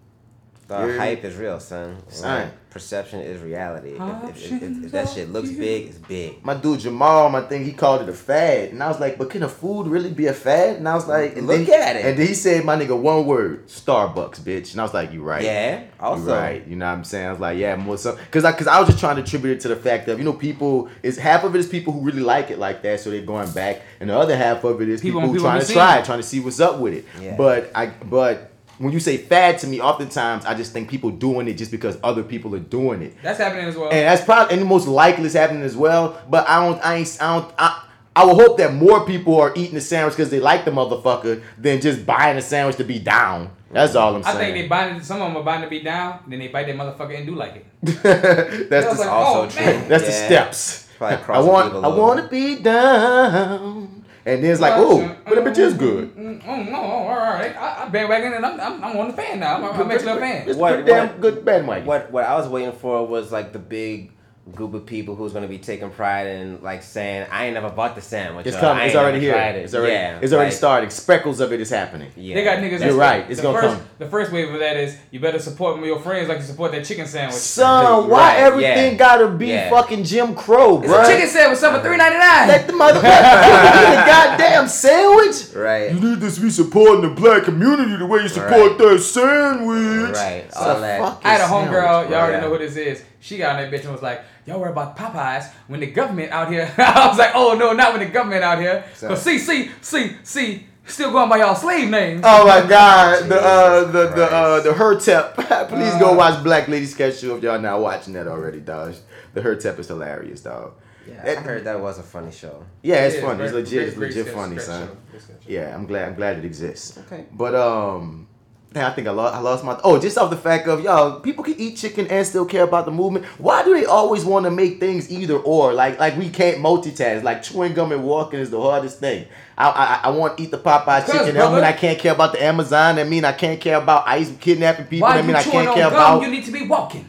S9: The
S8: Yeah.
S9: hype is real, son.
S8: Son.
S9: Like, perception is reality. If, oh, if, if, if, if that shit looks big, it's big.
S8: my dude Jamal, my thing, he called it a fad, and I was like, "But can a food really be a fad?" And I was like, and
S9: Look
S8: then,
S9: at it.
S8: And then he said, "My nigga, one word, Starbucks, bitch." And I was like, "You right."
S9: Yeah.
S8: You
S9: Also,
S8: right. You know what I'm saying? I was like, "Yeah, more so," because I, because I was just trying to attribute it to the fact that you know people is half of it is people who really like it like that, so they're going back, and the other half of it is
S7: People-
S8: people,
S7: people
S8: trying to try,
S7: it.
S8: it, trying to see what's up with it.
S9: Yeah.
S8: But I, but. When you say fad to me, oftentimes I just think people doing it just because other people are doing it.
S7: That's happening as well.
S8: And that's probably and the most likely it's happening as well. But I don't, I ain't, I don't, I, I would hope that more people are eating the sandwich because they like the motherfucker than just buying a sandwich to be down. That's all I'm saying.
S7: I think they bind it. Some of them are buying to be down. Then they bite that motherfucker and do like it.
S8: that's
S7: I was
S8: the,
S7: like, oh,
S9: also
S7: oh,
S9: true.
S7: man.
S8: that's the steps. I want,
S9: people
S8: I
S9: a little
S8: want to be down, and then it's like, oh, but the bitch is mm, good.
S7: Mm, Oh no! All right, I, I bandwagon and I'm, I'm, I'm on the fan now. I'm, I'm actually a fan.
S8: It's
S9: What-
S8: pretty damn
S9: what-
S8: good bandwagon.
S9: what what I was waiting for was like the big group of people who's gonna be taking pride in like saying, I ain't never bought the sandwich.
S8: It's coming. It's already here.
S9: it."
S8: It's already.
S9: yeah,
S8: it's already
S9: like,
S8: starting. Speckles of it is happening.
S9: Yeah.
S7: They got niggas.
S8: You're
S7: that's-
S8: right. It's
S7: the
S8: gonna
S7: first,
S8: come.
S7: The first wave of that is you better support your friends like you support that chicken sandwich.
S8: Son, why
S9: Right,
S8: everything
S9: yeah.
S8: gotta be
S9: Yeah.
S8: fucking Jim Crow,
S7: It's a chicken sandwich, something three ninety nine.
S8: Let the motherfucker eat a goddamn sandwich.
S9: Right.
S8: You need to be supporting the black community the way you support that sandwich.
S9: Right.
S8: It's
S9: All
S8: a
S9: that.
S8: fucking
S7: I had a homegirl, y'all
S8: bro.
S7: already know who this is. She got on that bitch and was like, Y'all worry about Popeyes when the government out here. I was like, Oh no, not when the government out here.
S9: So-
S7: But see, see, see, see, still going by y'all slave names.
S8: Oh my God, the uh, the the uh,
S9: Christ.
S8: the Hotep. Please go watch Black Lady Sketch Show if y'all not watching that already, dog. The Hotep is hilarious, dog.
S9: Yeah,
S8: That-
S9: I heard that was a funny show.
S8: Yeah, it's
S7: It is,
S8: funny. It's
S7: great-
S8: legit.
S7: great-
S8: It's
S7: great
S8: legit
S7: sketch-
S8: funny,
S7: sketch
S8: son.
S7: show, good sketch show.
S8: Yeah, I'm glad. I'm glad it exists.
S9: Okay.
S8: But um, damn, I think I lost. I lost my. Oh, just off the fact of y'all, people can eat chicken and still care about the movement. Why do they always want to make things either or? Like like we can't multitask. Like chewing gum and walking is the hardest thing. I I, I want to eat the Popeyes chicken. That mean I can't care about the Amazon. That mean I can't care about ICE kidnapping people.
S7: Why
S8: that mean I
S7: chewing
S8: can't
S7: on
S8: care
S7: gum?
S8: about.
S7: You need to be walking.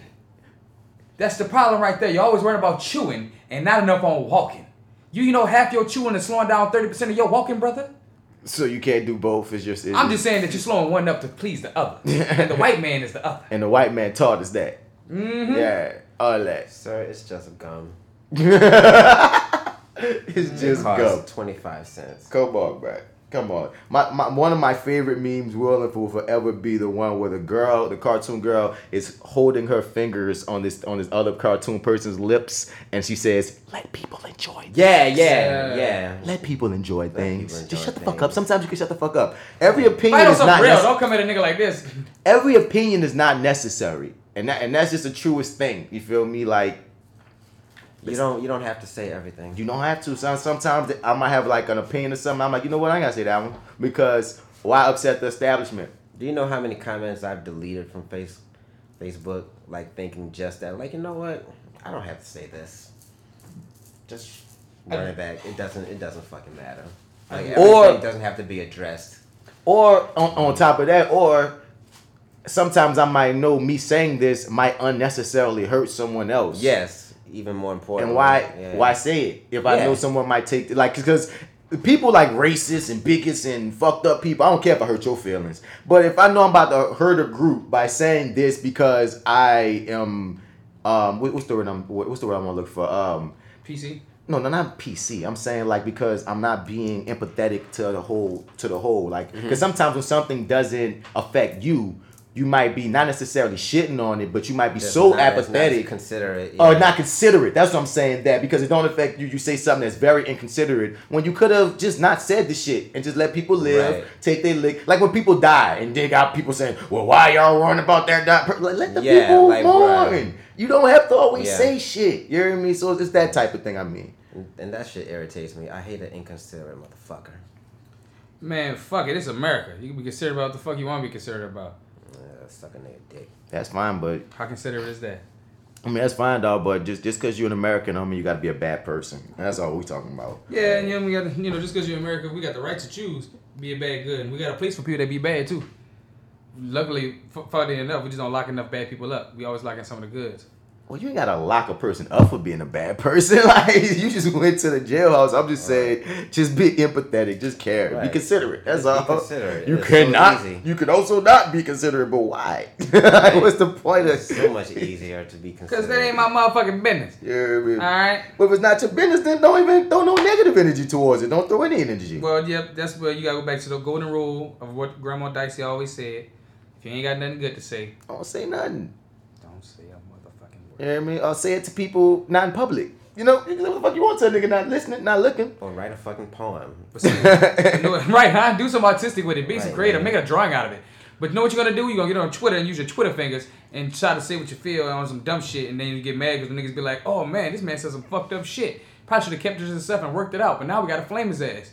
S7: That's the problem right there. You're always worrying about chewing and not enough on walking. You, you know, half your chewing is slowing down 30% of your walking, brother.
S8: So you can't do both. It's just. It's
S7: I'm just saying that you're slowing one up to please the other. and the white man is the other.
S8: And the white man taught us that.
S7: Mm-hmm.
S8: Yeah, all that.
S9: Sir, it's just gum.
S8: it's
S9: It
S8: just
S9: costs
S8: gum.
S9: 25 cents.
S8: Come on, bro. Come on. My, my one of my favorite memes will and will forever be the one where the girl, the cartoon girl, is holding her fingers on this on this other cartoon person's lips, and she says, "Let people enjoy."
S9: Yeah,
S8: things."
S9: yeah, yeah.
S8: Let people enjoy things.
S9: people
S8: Just
S9: enjoy
S8: shut the fuck up. Sometimes you can shut the fuck up. Every opinion
S7: Fight
S8: is not
S7: real.
S8: nec-
S7: Don't come at a nigga like this.
S8: every opinion is not necessary, and that and that's just the truest thing. You feel me? Like
S9: You don't you don't have to say everything.
S8: You don't have to. Some, sometimes I might have like an opinion or something. I'm like, you know what? I gotta say that one because why upset the establishment?
S9: Do you know how many comments I've deleted from face Facebook like thinking just that? Like, you know what? I don't have to say this. Just run it back. It doesn't it doesn't fucking matter. Like
S8: Or-
S9: everything doesn't have to be addressed.
S8: Or on, on top of that, or sometimes I might know me saying this might unnecessarily hurt someone else.
S9: Yes, even more important.
S8: And why
S9: Yeah.
S8: why say it if I know someone might take like because people like racists and bigots and fucked up people. I don't care if I hurt your feelings, but if I know I'm about to hurt a group by saying this because I am um what- what's the word I'm what's the word I'm gonna look for um
S7: PC.
S8: no, no, not PC. I'm saying like because I'm not being empathetic to the whole to the whole. Like because sometimes when something doesn't affect you, you might be not necessarily shitting on it, but you might be
S9: Just
S8: so
S9: not- it's not
S8: apathetic.
S9: considerate,
S8: Or
S9: yeah.
S8: not considerate. That's what I'm saying. That because it don't affect you, you say something that's very inconsiderate when you could have just not said the shit and just let people live,
S9: Right.
S8: take their lick. Like when people die and they got people saying, "Well, why y'all worrying about that?" that per-" Like, let the
S9: Yeah,
S8: people
S9: like,
S8: mourn.
S9: bruh.
S8: You don't have to always
S9: Yeah.
S8: say shit. You hear me? So it's that type of thing. I mean.
S9: And, and that shit irritates me. I hate an inconsiderate motherfucker.
S7: Man, fuck it. It's America. You can be considerate about what the fuck you want to be considerate about.
S9: Suck a nigga dick.
S8: That's fine, but
S7: How considerate is that?
S8: I mean that's fine, dog. But just just because you're an American, don't mean you got to be a bad person. That's all we talking about.
S7: Yeah, and you know, we got you know just because you're American, we got the right to choose be a bad good, and we got a place for people that be bad too. Luckily, f- funny enough, we just don't lock enough bad people up. We always lock in some of the goods.
S8: Well, you ain't gotta lock a person up for being a bad person. Like you just went to the jailhouse. I'm just saying, just be empathetic, just care, be considerate. That's
S9: Just be
S8: all.
S9: considerate.
S8: You
S9: It's
S8: cannot.
S9: easy.
S8: you could also not be considerate, but why?
S9: Right.
S8: What's the point of?
S9: So much easier to be considerate.
S7: Cause that ain't my motherfucking business.
S8: Yeah, I mean,
S7: All right.
S8: But if it's not your business, then don't even throw no negative energy towards it. Don't throw any energy.
S7: Well, yep, that's where you gotta go back to the golden rule of what Grandma Dicey always said. If you ain't got nothing good to say,
S8: don't say nothing.
S7: don't say a motherfucking word.
S8: You know what I mean? Or say it to people not in public. You know, you can say what the fuck you want to a nigga not listening, not looking.
S9: Or write a fucking poem.
S7: But see, you know, right, huh? Do some artistic with it. Be some
S9: Right,
S7: creative.
S9: right.
S7: Make a drawing out of it. But you know what you're gonna do? You're gonna get on Twitter and use your Twitter fingers and try to say what you feel on some dumb shit, and then you get mad because the niggas be like, "Oh man, this man said some fucked up shit. Probably should have kept it to himself and worked it out." But now we gotta flame his ass.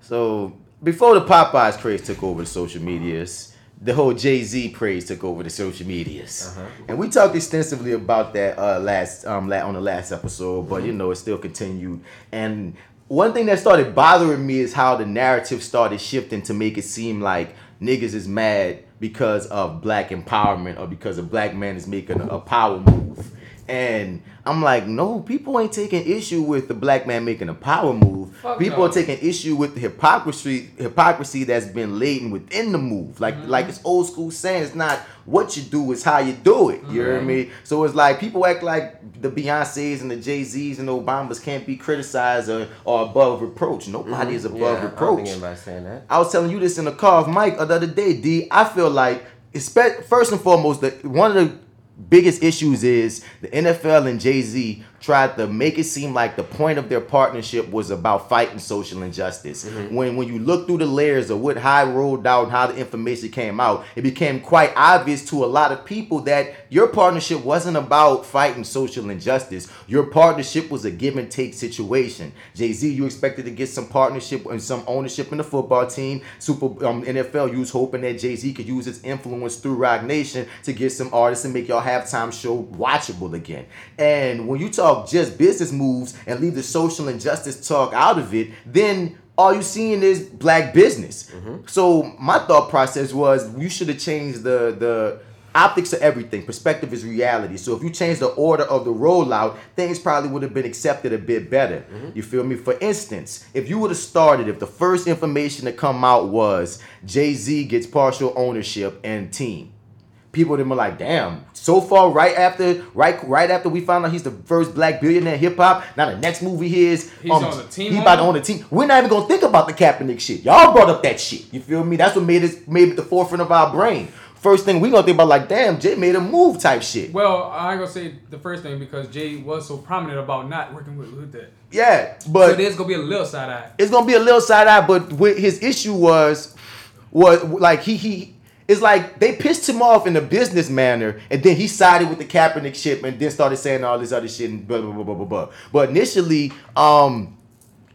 S8: So before the Popeyes craze took over the social medias, the whole Jay Z praise took over the social medias, and we talked extensively about that uh, last um la- on the last episode. But you know, it still continued. And one thing that started bothering me is how the narrative started shifting to make it seem like niggas is mad because of black empowerment or because a black man is making a, a power move. And I'm like, no, people ain't taking issue with the black man making a power move.
S7: Fuck
S8: people
S7: no.
S8: are taking issue with the hypocrisy hypocrisy that's been laden within the move. Like mm-hmm. like it's old school saying, it's not what you do, it's how you do it. You hear mm-hmm. me? So it's like people act like the Beyonces and the Jay Z's and the Obamas can't be criticized or, or above reproach. Nobody is mm-hmm. above
S9: yeah,
S8: reproach.
S9: anybody's saying that.
S8: I was telling you this in the car with Mike the other day, D. I feel like, first and foremost, that one of the biggest issues is the NFL and Jay Z tried to make it seem like the point of their partnership was about fighting social injustice. Mm-hmm. When when you look through the layers of what High rolled out and how the information came out, it became quite obvious to a lot of people that your partnership wasn't about fighting social injustice. Your partnership was a give and take situation. Jay Z, you expected to get some partnership and some ownership in the football team. Super um, NFL, you was hoping that Jay Z could use his influence through Roc Nation to get some artists and make your halftime show watchable again. And when you talk just business moves and leave the social injustice talk out of it, then all you seeing is black business. So my thought process was you should have changed the the optics of everything. Perspective is reality. So if you change the order of the rollout, things probably would have been accepted a bit better. Mm-hmm. You feel me? For instance, if you would have started, if the first information to come out was Jay Z gets partial ownership and team. People them were like, damn. So far, right after, right, right after we found out he's the first black billionaire hip hop. Now the next movie here is
S7: He's um, on the team
S8: He about to own the team. We're not even gonna think about the Kaepernick shit. Y'all brought up that shit. You feel me? That's what made it made it the forefront of our brain. First thing we gonna think about, like, damn, Jay made a move type shit.
S7: Well, I ain't gonna say the first thing because Jay was so prominent about not working with, with that.
S8: Yeah,
S7: So
S8: but
S7: there's gonna be a little side eye.
S8: it's gonna be a little side eye. But what his issue was, was like he he. It's like they pissed him off in a business manner, and then he sided with the Kaepernick shit, and then started saying all this other shit and blah blah blah blah blah. blah. But initially, um,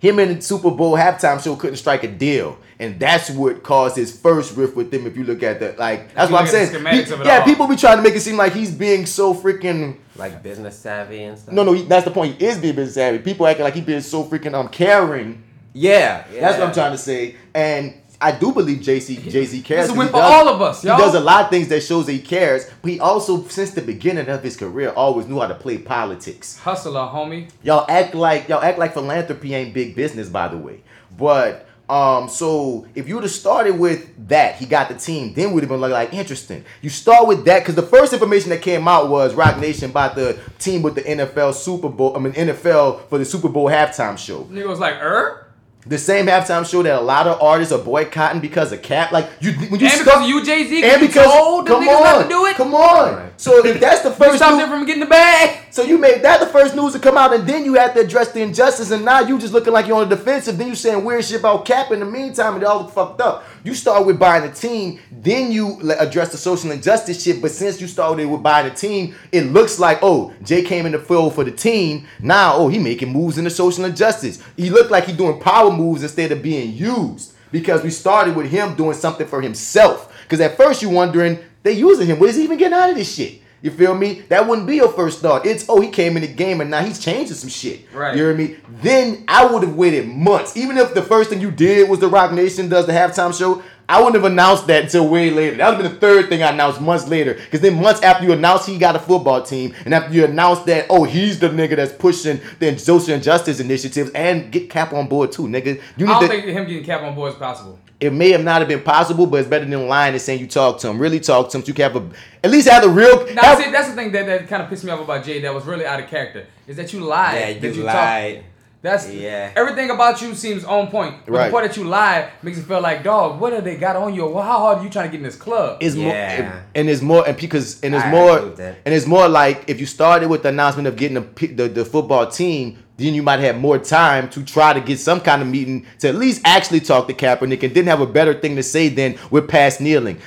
S8: him and the Super Bowl halftime show couldn't strike a deal, and that's what caused his first riff with them. If you look at the like, that's what I'm saying.
S7: the schematics
S8: Pe-
S7: of it
S8: yeah,
S7: all.
S8: people be trying to make it seem like he's being so freaking.
S9: Like business savvy and stuff.
S8: No, no, he, that's the point. He is being business savvy. People acting like he being so freaking um caring.
S9: Yeah, yeah.
S8: That's what I'm trying to say. And I do believe JC Jay Z cares.
S7: A
S8: 'cause
S7: win
S8: he
S7: for
S8: does-
S7: all of us, y'all.
S8: He does a lot of things that shows that he cares, but he also, since the beginning of his career, always knew how to play politics.
S7: Hustler, homie.
S8: Y'all act like y'all act like philanthropy ain't big business, by the way. But um, so if you would have started with that, he got the team, then would have been like, like interesting. You start with that because the first information that came out was Roc Nation bought the team with the NFL Super Bowl. I mean NFL for the Super Bowl halftime show.
S7: Nigga was like, er?
S8: The same halftime show that a lot of artists are boycotting because of cap. Like you, when you
S7: And
S8: start-
S7: because of you, Jay-Z, 'cause
S8: and because
S7: told
S8: come
S7: niggas not
S8: on,
S7: to do it?
S8: Come on. So if that's the
S7: You
S8: first
S7: stopped them from getting the bag.
S8: so you made that the first news to come out, and then you had to address the injustice, and now you just looking like you're on the defensive. Then you saying weird shit about Cap in the meantime, it all fucked up. You start with buying a team, then you address the social injustice shit. But since you started with buying a team, it looks like oh Jay came in the field for the team. Now oh he making moves in the social injustice. He looked like he doing power moves instead of being used because we started with him doing something for himself. Because at first you're wondering they using him. What is he even getting out of this shit? You feel me? That wouldn't be your first thought. It's oh he came in the game and now he's changing some shit.
S7: Right.
S8: You hear me? Then I would have waited months. Even if the first thing you did was the Roc Nation does the halftime show, I wouldn't have announced that until way later. That would have been the third thing I announced months later. Because then months after you announced he got a football team, and after you announced that, oh, he's the nigga that's pushing the social injustice initiatives and get Cap on board too, nigga. You
S7: I don't
S8: to,
S7: think him getting Cap on board is possible.
S8: it may have not have been possible, but it's better than lying and saying you talk to him. Really talk to him. So you can have a at least have the real.
S7: Now,
S8: have-
S7: see, that's the thing that, that kind of pissed me off about Jay that was really out of character is that you lied.
S9: Yeah,
S7: that
S9: you
S7: talk-
S9: lied.
S7: That's
S9: Yeah.
S7: Everything about you seems on point. But
S8: Right.
S7: the part that you lie makes it feel like, dog, what have they got on you? Well, how hard are you trying to get in this club?
S8: is more
S9: Yeah.
S8: and it's more and because and it's
S9: I
S8: more
S9: agree with that.
S8: and it's more like if you started with the announcement of getting the, the the football team then you might have more time to try to get some kind of meeting to at least actually talk to Kaepernick and didn't have a better thing to say than we're past kneeling.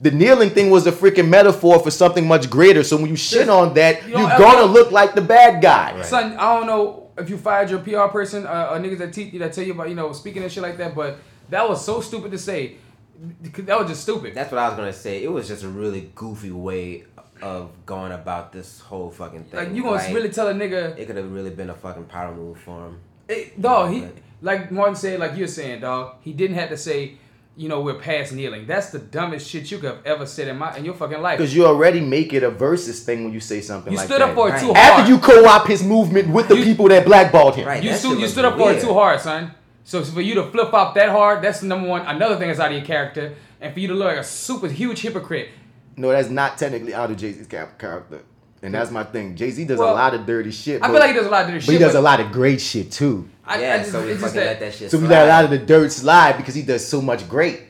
S8: The kneeling thing was a freaking metaphor for something much greater. So when you shit on that,
S7: you you're
S8: gonna look like the bad guy.
S7: Son, I don't know if you fired your PR person uh, or niggas that teach you that tell you about you know speaking and shit like that, but that was so stupid to say. That was just stupid.
S9: That's what I was gonna say. It was just a really goofy way of going about this whole fucking thing.
S7: like you gonna really tell a nigga,
S9: It could have really been a fucking power move for him.
S7: it, dog. He like Martin said, like you're saying, dog. He didn't have to say, you know, we're past kneeling. That's the dumbest shit you could have ever said in my in your fucking life.
S8: Because you already make it a versus thing when you say something
S7: You
S8: like
S7: stood
S8: that.
S7: up for it too hard.
S8: After you co-op his movement with the
S7: You-
S8: people that blackballed him.
S9: Right.
S7: You
S9: that
S7: stood, you stood up for it too hard, son. So for you to flip flop that hard, that's number one. Another thing is out of your character, and for you to look like a super huge hypocrite.
S8: No, that's not technically out of Jay Z's character, and that's my thing. Jay Z does
S7: Well,
S8: a lot of dirty shit.
S7: I
S8: but,
S7: feel like he does a lot of dirty shit.
S8: but he does
S7: but
S8: a lot of great shit too.
S7: I,
S9: yeah,
S7: I just,
S9: so we
S7: it's just
S9: fucking
S7: that,
S9: let that shit
S8: So we
S9: slide.
S8: let a lot of the dirt slide because he does so much great.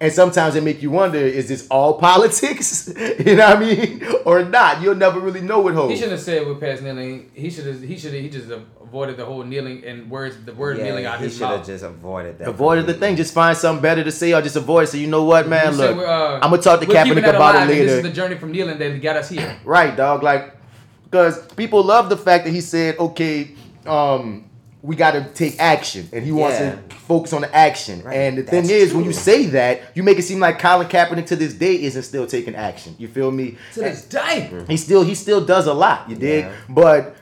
S8: And sometimes it make you wonder: Is this all politics? you know what I mean, or not? You'll never really know what
S7: Hope
S8: He
S7: shouldn't have said we're past kneeling. He should have. He should have. He just avoided the whole kneeling and words. The word
S9: yeah,
S7: kneeling out
S9: he
S7: his
S9: should have just avoided that.
S8: Avoided the thing. Just find something better to say, or just avoid. it. So you know what, man?
S7: You
S8: Look,
S7: uh,
S8: I'm gonna talk to
S7: we're
S8: Kaepernick about
S7: alive,
S8: it later.
S7: This is the journey from kneeling that got us here.
S8: Right, dog. Like, because people love the fact that he said, okay, um, we got to take action, and he wants
S9: Yeah.
S8: to focus on the action.
S9: Right,
S8: And the
S9: that's
S8: thing is, when you say that, you make it seem like Colin Kaepernick to this day isn't still taking action. You feel me?
S7: To this day.
S8: He still he still does a lot, you dig?
S9: Yeah.
S8: But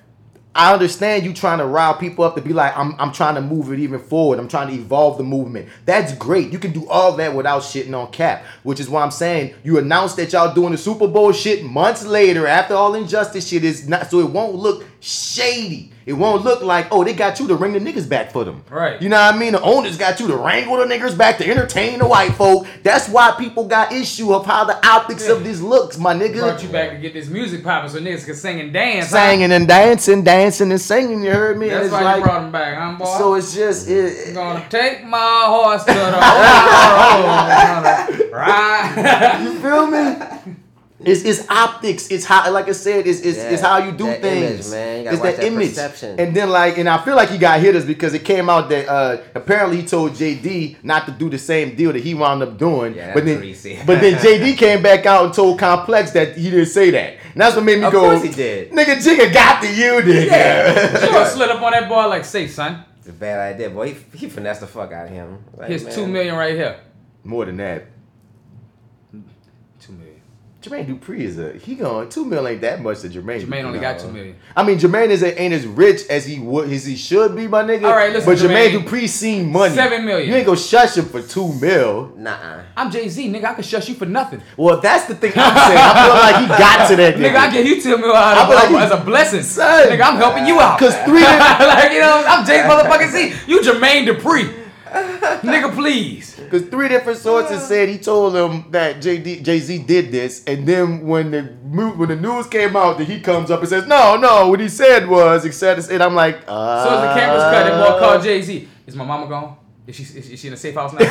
S8: I understand you trying to rile people up to be like, I'm, I'm trying to move it even forward. I'm trying to evolve the movement. That's great. You can do all that without shitting on Cap, which is why I'm saying you announced that y'all doing the Super Bowl shit months later after all injustice shit is not, so it won't look shady. It won't look like, oh, they got you to ring the niggas back for them.
S7: Right.
S8: You know what I mean? The owners got you to wrangle the niggas back to entertain the white folk. That's why people got issue of how the optics of this looks, my nigga
S7: Brought you back to get this music popping so niggas can sing and dance. huh?
S8: singing and dancing, dancing and singing. You heard me?
S7: That's
S8: it's
S7: why
S8: like,
S7: you brought him back, huh, boy?
S8: so it's just it,
S7: I'm gonna take my horse to the road. Right.
S8: you feel me? It's, it's optics. It's how, like I said, it's, it's, it's how you do
S9: that
S8: things.
S9: image, man. You gotta
S8: it's
S9: watch
S8: that,
S9: that
S8: image.
S9: perception.
S8: And then like, and I feel like he got hitters because it came out that uh, apparently he told JD not to do the same deal that he wound up doing.
S9: Yeah,
S8: but then, but then JD came back out and told Complex that he didn't say that. And that's what made me
S9: Of
S8: go.
S9: course he did.
S8: Nigga, Jigga got to you, nigga.
S7: Yeah. Sure, slid up on that boy like, say, son,
S9: It's a bad idea, boy. He, he finessed the fuck out of him. Like,
S7: here's
S9: man,
S7: two million right here.
S8: More than that.
S7: Two million.
S8: Jermaine Dupri is a he going two mil ain't that much to Jermaine.
S7: Jermaine only got two million.
S8: I mean, Jermaine is a, ain't as rich as he would as he should be, my nigga.
S7: All right, listen,
S8: but Jermaine,
S7: Jermaine,
S8: Dupri seen money.
S7: seven million.
S8: You ain't gonna shush him for two mil.
S9: Nah.
S7: I'm Jay Z, nigga. I can shush you for nothing.
S8: Well, that's the thing I'm saying. I feel like he got to that
S7: Nigga, I give you two mil out
S8: I
S7: of,
S8: feel like
S7: as a blessing.
S8: Son.
S7: Nigga, I'm helping you out.
S8: Cause three
S7: like, you know, I'm Jay motherfucking Z. You Jermaine Dupri. Nigga, please.
S8: Because three different sources said he told them that Jay Z did this, and then when the when the news came out, that he comes up and says, "No, no, what he said was," etc. And I'm like, uh,
S7: So as the cameras cut, and boy called Jay Z. Is my mama gone? Is she is, is she in a safe house now?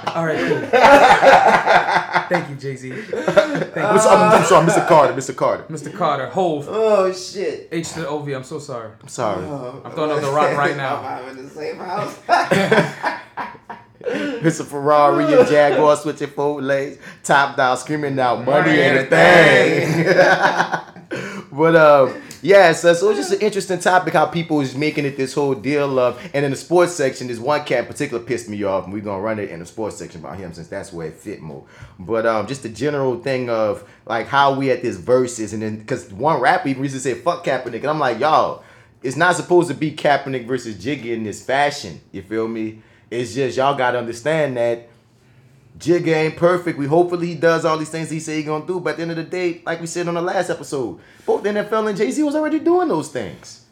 S7: All right, cool. Thank you, Jay Z. Thank you.
S8: I'm sorry, I'm sorry, Mr. Carter, Mr. Carter.
S7: Mr. Carter, Hove,
S9: Oh shit.
S7: H to the OV. I'm so sorry.
S8: I'm sorry.
S7: I'm throwing up the rock right now.
S9: I'm in the same house.
S8: Mr. Ferrari and Jaguar switching forward lanes, top down, screaming out money
S7: Money
S8: ain't a thing. but um, yeah, so, so it's just an interesting topic how people is making it this whole deal of, and in the sports section, this one cat in particular pissed me off, and we're gonna run it in the sports section about him since that's where it fit more. But um, just the general thing of like how we at this verses, and then because one rapper even recently said fuck Kaepernick, and I'm like y'all, it's not supposed to be Kaepernick versus Jiggy in this fashion. You feel me? It's just y'all gotta understand that Jigga ain't perfect. We hopefully he does all these things he say he gonna do. But at the end of the day, like we said on the last episode, both the NFL and Jay Z was already doing those things.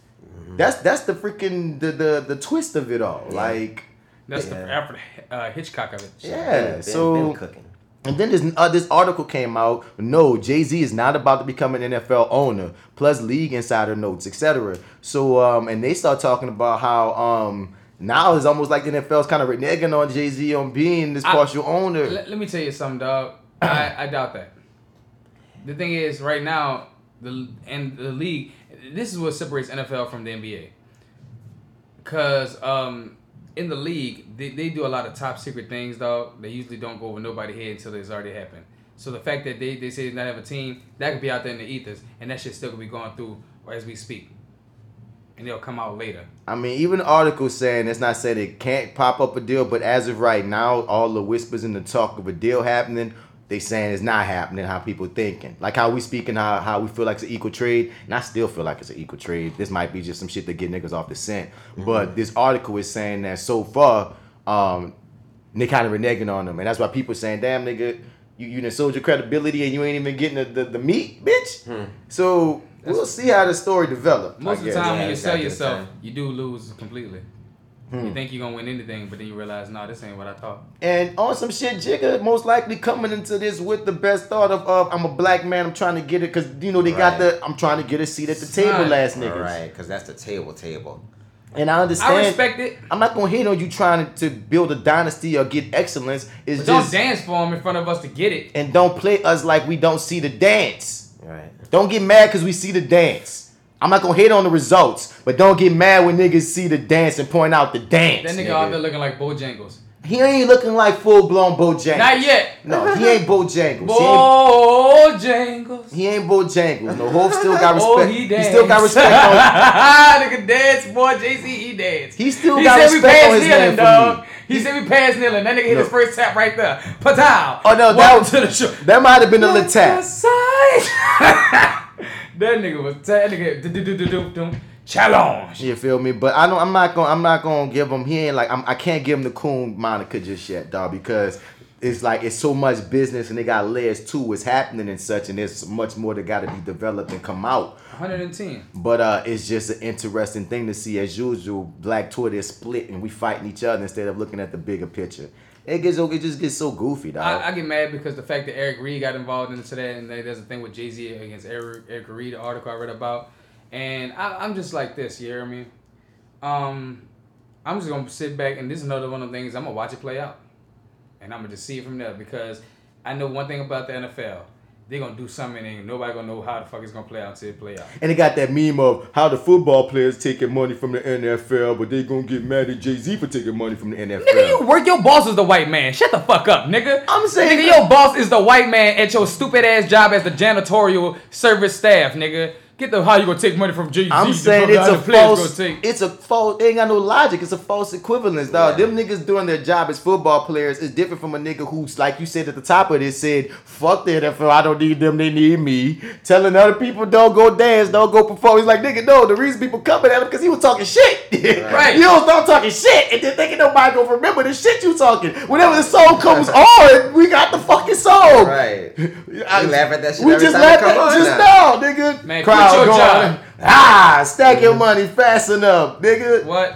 S8: That's that's the freaking the the the twist of it all. Like
S7: That's the Alfred uh, Hitchcock of it.
S8: yeah,
S9: Been-
S8: so
S9: been cooking.
S8: and then this uh, this article came out. No, Jay Z is not about to become an NFL owner. Plus league insider notes, etc. So um, and they start talking about how um now it's almost like the NFL's kind of reneging on Jay Z on being this
S7: I-
S8: partial owner.
S7: Let, let me tell you something, dog. I, I doubt that. The thing is, right now, the and the league. This is what separates NFL from the NBA. Cause um, in the league, they, they do a lot of top secret things, dog. They usually don't go over nobody's head until it's already happened. So the fact that they, they say they not have a team, that could be out there in the ethers, and that shit still could be going through as we speak, and they'll come out later.
S8: I mean, even articles saying it's not saying it can't pop up a deal, but as of right now, all the whispers and the talk of a deal happening, they saying it's not happening. How people thinking, like how we speaking, how how we feel like it's an equal trade, and I still feel like it's an equal trade. This might be just some shit to get niggas off the scent, but this article is saying that so far, um, they kind of reneging on them, and that's why people saying, "Damn, nigga." You, you done sold your credibility and you ain't even getting the, the, the meat, bitch. So we'll see how the story develops.
S7: Most of the time,
S9: Yeah,
S7: when you sell yourself, you do lose completely.
S8: Hmm.
S7: You think you're gonna win anything, but then you realize, no, this ain't what I thought.
S8: And on some shit, Jigga most likely coming into this with the best thought of, of I'm a black man, I'm trying to get it, because, you know, they got the, I'm trying to get a seat at the table last
S9: All
S8: niggas.
S9: right, because that's the table table.
S8: And I understand.
S7: I respect it,
S8: I'm not going to hate on you trying to, to build a dynasty or get excellence. It's
S7: but don't
S8: just,
S7: dance for him in front of us to get it.
S8: and don't play us like we don't see the dance.
S9: Right.
S8: Don't get mad because we see the dance. I'm not going to hate on the results, but don't get mad when niggas see the dance and point out the dance.
S7: That nigga
S8: nigga.
S7: out there looking like Bojangles.
S8: He ain't looking like full blown Bojangles.
S7: Not yet.
S8: No, he ain't Bojangles. He ain't
S7: Bojangles.
S8: He ain't Bojangles. No, Hope still got oh, respect.
S7: Oh,
S8: he,
S7: he
S8: still got respect on.
S7: nigga dance, boy. JC, he dance.
S8: He still
S7: He
S8: got
S7: said we
S8: respect on his
S7: kneeling,
S8: name
S7: dog.
S8: me.
S7: He said we passed kneeling. That nigga hit
S8: No.
S7: his first tap right there. Patow.
S8: Oh no, that was
S7: to the show.
S8: that might have been a little tap.
S7: That nigga was that nigga. Challenge.
S8: You feel me? But I don't. I'm not gonna. I'm not gonna give him. He ain't like. I'm, I can't give him the coon moniker just yet, dog, because it's like it's so much business and they got layers to what's happening and such, and there's much more that got to be developed and come out.
S7: 110.
S8: But uh, it's just an interesting thing to see. As usual, Black Twitter is split and we fighting each other instead of looking at the bigger picture. It gets it just gets so goofy, dog.
S7: I, I get mad because the fact that Eric Reid got involved into that, and there's a thing with Jay Z against Eric, Eric Reid, the article I read about, and I, I'm just like this. You hear me? Um, I'm just gonna sit back, and this is another one of the things I'm gonna watch it play out, and I'm gonna just see it from there because I know one thing about the NFL. They're gonna do something, and nobody gonna know how the fuck it's gonna play out until it play out.
S8: And they got that meme of how the football players taking money from the NFL, but they gonna get mad at Jay Z for taking money from the NFL.
S7: Nigga, you work. Your boss is the white man. Shut the fuck up, nigga.
S8: I'm saying-
S7: nigga, your boss is the white man at your stupid ass job as the janitorial service staff, nigga. Get the how you gonna take money from Jay Z?
S8: I'm saying it's a
S7: the
S8: false.
S7: Take.
S8: It's a false. It ain't got no logic. It's a false equivalence, dog.
S9: Yeah.
S8: Them niggas doing their job as football players is different from a nigga who's like you said at the top of this said, "Fuck the NFL. I don't need them. They need me." Telling other people don't go dance, don't go perform. He's like, nigga, no. The reason people coming at him because he was talking shit.
S7: Right.
S8: you don't start talking shit and then thinking nobody gonna remember the shit you talking. Whenever the song comes on, we got the fucking song.
S9: Right.
S8: I-
S9: We laugh at that shit
S8: We
S9: every
S8: just
S9: time it come
S8: at
S9: on
S8: just
S9: now.
S8: now, nigga.
S7: Man,
S8: Crowd
S7: quit your
S8: going,
S7: job.
S8: Ah, stack your money fast enough, nigga.
S7: What?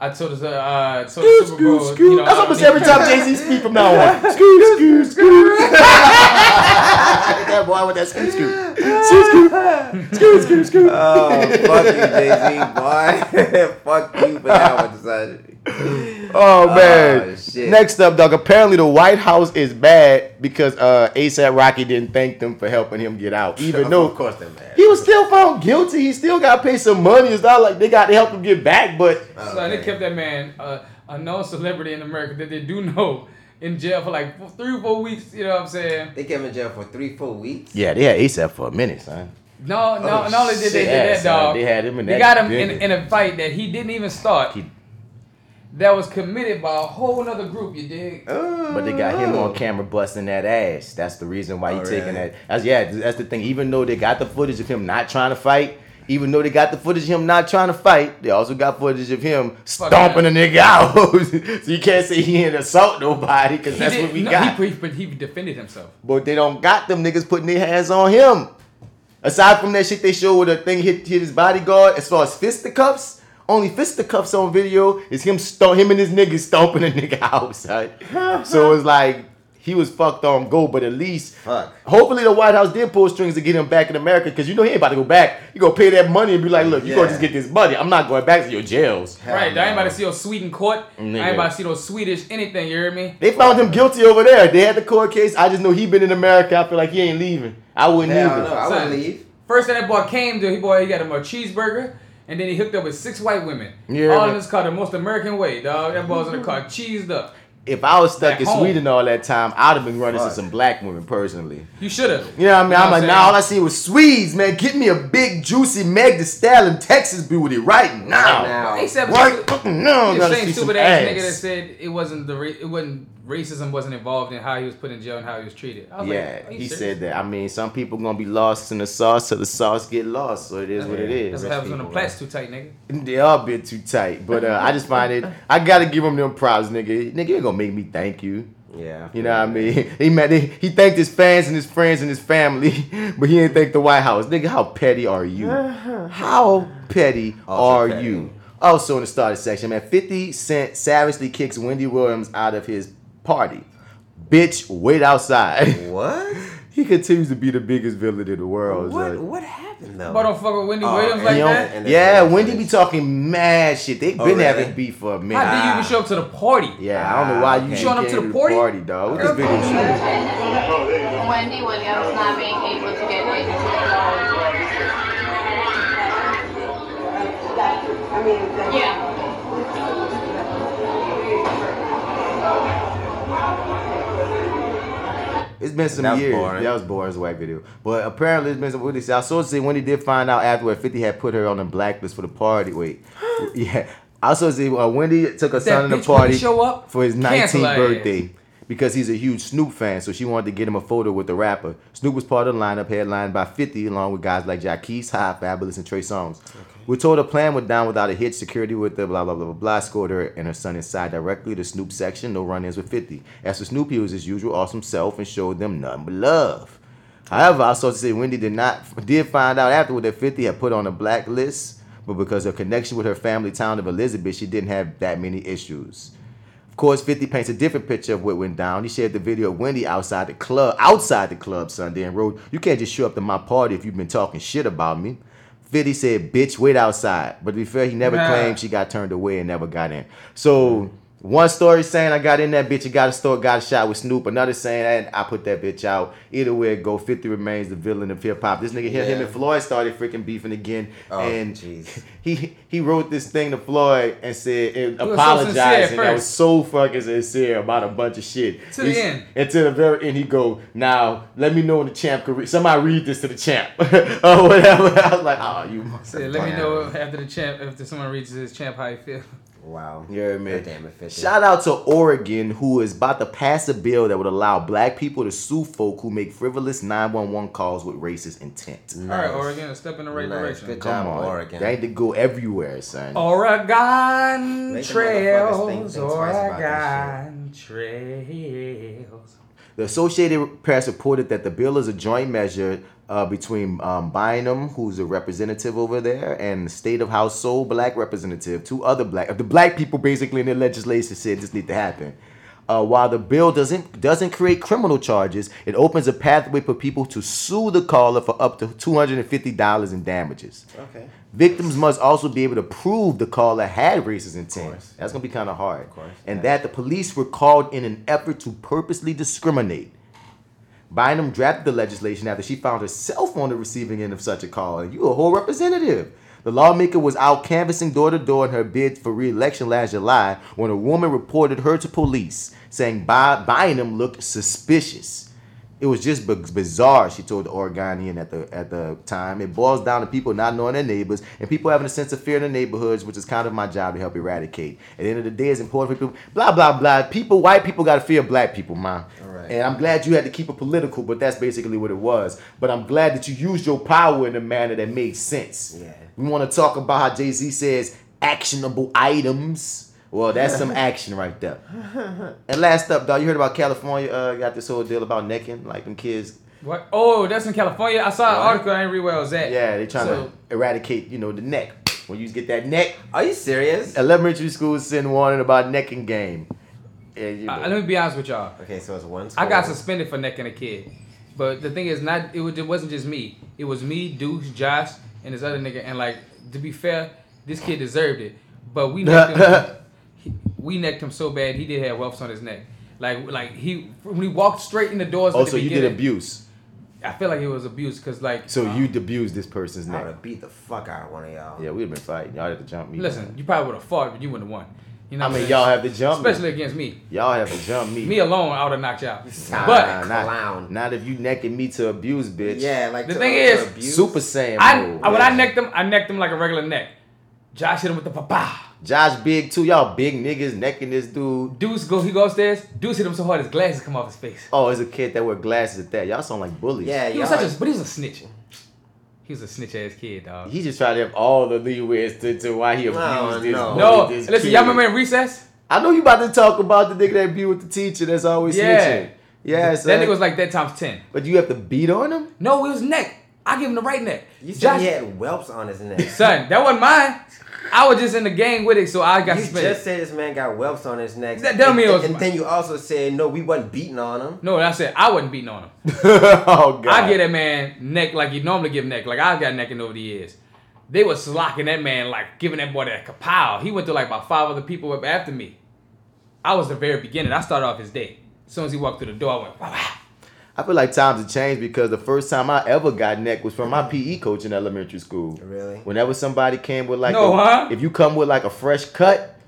S7: I told us, uh, uh, told
S8: Scoot,
S7: the Super Bowl.
S8: scoot, scoot.
S7: You know,
S8: That's
S7: I
S8: almost
S7: mean-
S8: every time Jay Z speak from now on. Scoot, scoot, scoot. that boy with that scoot, scoot. Scoot, scoot. Scoot, scoot, scoot.
S9: Oh, fuck you, Jay Z, boy. fuck you for that one, son.
S8: Oh man.
S9: Oh.
S8: Next up, dog. Apparently the White House is bad because uh ASAP Rocky didn't thank them for helping him get out. Even though
S9: of course they're mad.
S8: he was still found guilty, he still got to pay some money. It's not like they got to help him get back, but
S7: So they kept that man, uh, a known celebrity in America that they do know, in jail for like three or four weeks. You know what I'm saying?
S9: They kept him in jail for three, four weeks.
S8: yeah, they had ASAP for a minute, son.
S7: No, no,
S9: Oh,
S7: not only did they
S8: shit.
S7: did that,
S8: son,
S7: dog.
S8: they had him in
S7: They
S8: that
S7: got him in, in a fight that he didn't even start.
S8: He-
S7: that was committed by a whole other group. You dig?
S8: But they got him on uh-huh. camera busting that ass. That's the reason why he
S9: Oh,
S8: taking
S9: really?
S8: that. That's yeah. That's the thing. Even though they got the footage of him not trying to fight, even though they got the footage of him not trying to fight, they also got footage of him stomping a nigga out. so you can't say he didn't assault nobody because that's
S7: did-
S8: what we
S7: no,
S8: got.
S7: He, but he defended himself.
S8: but they don't got them niggas putting their hands on him. Aside from that shit they showed where the thing hit, hit his bodyguard, as far as fisticuffs, only fisticuffs on video is him stomp him and his niggas stomping a nigga out, son. so it's like he was fucked on go, but at least
S9: Fuck.
S8: hopefully the White House did pull strings to get him back in America because you know he ain't about to go back. You gonna pay that money and be like, look, you gonna just get this money. I'm not going back to your jails.
S9: Hell
S7: right? I ain't about to see no Sweden court. I ain't about to see no Swedish anything. You hear me?
S8: They found him guilty over there. They had the court case. I just know he been in America. I feel like he ain't leaving. I wouldn't
S9: Hell
S8: either.
S9: no, I
S7: Son.
S9: would leave.
S7: First thing that boy came to, he boy he got him a cheeseburger, and then he hooked up with six white women.
S8: Yeah,
S7: All in
S8: man.
S7: this car, the most American way, dog. That boy was in the car, cheesed up.
S8: If I was stuck
S7: Back
S8: in
S7: home.
S8: Sweden all that time, I'd have been running to
S9: Fuck.
S8: some black women personally.
S7: You should have.
S8: You know what I mean? I'm like,
S7: saying?
S8: nah, all I see was Swedes, man. Get me a big, juicy Meg Thee Stallion Texas beauty right now.
S9: Now.
S7: They said
S8: Right fucking now.
S7: the
S8: Gotta
S7: same
S8: see some
S7: stupid ass
S8: ass.
S7: nigga that said it wasn't the ra- it wasn't racism wasn't involved in how he was put in jail and how he was treated. I was
S8: Yeah,
S7: like,
S8: he
S7: serious?
S8: said that. I mean, some people gonna be lost in the sauce till the sauce get lost. So it is what it is.
S7: That's what happens when the
S9: people,
S7: too tight, nigga.
S8: They are a bit too tight, but uh, I just find it. I gotta give him them props, nigga. Nigga, you ain't gonna make me thank you.
S9: Yeah.
S8: You know what I mean? He met, he, he thanked his fans and his friends and his family, but he didn't thank the White House. Nigga, how petty are you? How petty
S9: Ultra
S8: are
S9: petty.
S8: you? Also in the starter section, man, 50 Cent savagely kicks Wendy Williams out of his party. Bitch, wait outside.
S9: What?
S8: he continues to be the biggest villain in the world.
S9: What?
S8: son.
S9: What happened though?
S7: But don't fuck with Wendy
S9: Oh,
S7: Williams like
S8: He
S7: that.
S8: Yeah,
S9: that's-
S8: Wendy be talking mad shit. They
S9: Oh,
S8: been
S9: really?
S8: having beef for a minute.
S7: How did you even show up to the party?
S8: Yeah, I don't know why you ah,
S9: Okay.
S7: Showing up to the party?
S8: dog. What this video show?
S11: Wendy Williams not being able to get into Yeah.
S8: It's been some
S9: That was
S8: years.
S9: boring.
S8: That was boring as a white video. But apparently it's been some what they say. I saw say when he did find out afterward 50 had put her on the blacklist for the party. Wait. yeah. I also see uh, Wendy took her
S7: That
S8: son to the
S7: bitch wouldn't
S8: party
S7: show up?
S8: for his
S7: Cancel
S8: 19th
S7: her ass.
S8: birthday because he's a huge Snoop fan. So she wanted to get him a photo with the rapper. Snoop was part of the lineup, headlined by 50, along with guys like Jaquez, High, Fabolous, and Trey Songz. We're told her plan went down without a hit. Security with the blah blah blah blah blah scored her and her son inside directly to Snoop section. No run-ins with 50. As for Snoop, he was his usual awesome self and showed them nothing but love. However, I saw to say Wendy did not did find out afterward that 50 had put on a blacklist, but because of her connection with her family town of Elizabeth, she didn't have that many issues. Of course, 50 paints a different picture of what went down. He shared the video of Wendy outside the club, outside the club Sunday, and wrote, "You can't just show up to my party if you've been talking shit about me." 50 said, "Bitch, wait outside." But to be fair, he never
S7: Nah.
S8: claimed she got turned away and never got in. So One story saying I got in that bitch and got a store, got a shot with Snoop. Another saying I, I put that bitch out. Either way it go, 50 remains the villain of hip hop. This nigga here, him and Floyd started freaking beefing again.
S9: Oh,
S8: and
S9: jeez.
S8: he he wrote this thing to Floyd and said and
S7: was so
S8: apologizing.
S7: sincere
S8: that was so fucking sincere about a bunch of shit.
S7: To the end.
S8: And to the very end, he go, now let me know when the champ could read. Somebody read this to the champ or whatever. I was like, oh, you.
S7: Said, let me know after the champ, after someone reads this champ, how you feel.
S9: Wow.
S8: Yeah, man.
S9: Damn it, 50.
S8: Shout out to Oregon, who is about to pass a bill that would allow black people to sue folk who make frivolous 911 calls with racist intent.
S7: All right, Oregon, step in the right
S9: Nice.
S7: direction.
S9: Good
S8: Come
S9: job,
S8: on.
S9: Oregon.
S8: They need to go everywhere, son.
S7: Oregon
S9: Make the think-
S7: trails,
S9: think twice about this
S7: Oregon trails.
S8: The Associated Press reported that the bill is a joint measure uh, between um, Bynum, who's a representative over there, and the State of House sole Black representative, two other black, the black people basically in the legislation said this need to happen. Uh, while the bill doesn't doesn't create criminal charges, it opens a pathway for people to sue the caller for up to two hundred and fifty dollars in damages.
S9: Okay.
S8: Victims must also be able to prove the caller had racist intent. That's gonna be kind of hard. Of And that the police were called in an effort to purposely discriminate. Bynum drafted the legislation after she found herself on the receiving end of such a call. And you a whole representative. The lawmaker was out canvassing door to door in her bid for re-election last July when a woman reported her to police, saying By- Bynum looked suspicious. It was just b- bizarre, she told the Oregonian at the at the time. It boils down to people not knowing their neighbors and people having a sense of fear in the neighborhoods, which is kind of my job to help eradicate. At the end of the day, it's important for people. Blah blah blah. People, white people got to fear black people, man.
S9: Alright.
S8: And I'm glad you had to keep it political, but that's basically what it was. But I'm glad that you used your power in a manner that made sense.
S9: Yeah.
S8: We want to talk about how Jay Z says actionable items. Well, that's some action right there. And last up, dog, you heard about California? Uh, got this whole deal about necking, like them kids.
S7: What? Oh, that's in California. I saw an
S8: Right.
S7: article. I didn't read where it was at.
S8: Yeah, they're trying
S7: So-
S8: to eradicate, you know, the neck. When you get that neck,
S9: Are you serious?
S8: elementary schools send warning about necking game. And, you
S7: Uh, let me be honest with y'all.
S9: Okay, so it's one.
S7: I got suspended for necking a kid, but the thing is, not it, was, it wasn't just me. It was me, Deuce, Josh, and this other nigga. And like to be fair, this kid deserved it. But we necked him. he- we necked him so bad he did have whelps on his neck. Like like he when he walked straight in the doors.
S8: oh, so you did
S7: beginning,
S8: abuse.
S7: I feel like it was abuse because like
S8: So
S7: uh,
S8: you abused this person's
S9: I would
S8: neck.
S9: have beat the fuck out of one of y'all.
S8: Yeah, we'd have been fighting. Y'all had to jump me.
S7: listen. You probably would have fought, but you wouldn't have won. You know
S8: I mean,
S7: I'm
S8: y'all have to jump me.
S7: especially against me.
S8: Y'all have to jump me.
S7: Me alone, I would have knocked you out.
S9: Nah,
S7: But
S8: not,
S9: Clown.
S8: not if you necking me to abuse, bitch.
S9: Yeah, like
S7: The
S9: to-
S7: thing
S9: to
S7: is,
S9: abuse.
S8: Super Saiyan.
S7: I,
S8: mode,
S7: I when
S8: yeah.
S7: I necked him, I necked him like a regular neck. Josh hit him with the papa.
S8: Josh big too. Y'all big niggas necking this dude.
S7: Deuce go, he go upstairs. Deuce hit him so hard his glasses come off his face.
S8: Oh, it's a kid that wear glasses at that. Y'all sound like bullies.
S9: Yeah,
S7: He was
S9: y'all-
S7: such a, but he was a snitch. He was a snitch ass kid, dog.
S8: He just tried to have all the leeways to, to why he abused
S9: No,
S8: this.
S9: no.
S7: no,
S8: this
S7: listen,
S8: kid.
S7: y'all remember in recess?
S8: I know you about to talk about the nigga that be with the teacher that's always
S7: Yeah.
S8: snitching. Yeah,
S7: that
S8: son.
S7: nigga was like that times ten.
S8: But you have to beat on him?
S7: No, it was neck. I give him the right neck.
S9: You said
S7: Josh,
S9: he had whelps on his neck.
S7: son, that wasn't mine. I was just in the gang with it, so I got
S9: You
S7: suspended.
S9: just said this man got whelps on his neck.
S7: That mean it
S9: and,
S7: was
S9: and then you also said no, we wasn't beating on him.
S7: no, I said I wasn't beating on him.
S8: oh god.
S7: I get that man neck like you normally give neck, like I got necking over the years. They was locking that man, like giving that boy that kapow. He went through like about five other people up after me. I was the very beginning. I started off his day. As soon as he walked through the door, I went, wow, wow.
S8: I feel like times have changed because the first time I ever got neck was from my mm-hmm. PE coach in elementary school.
S9: Really?
S8: Whenever somebody came with like
S7: No,
S8: a,
S7: huh?
S8: if you come with like a fresh cut,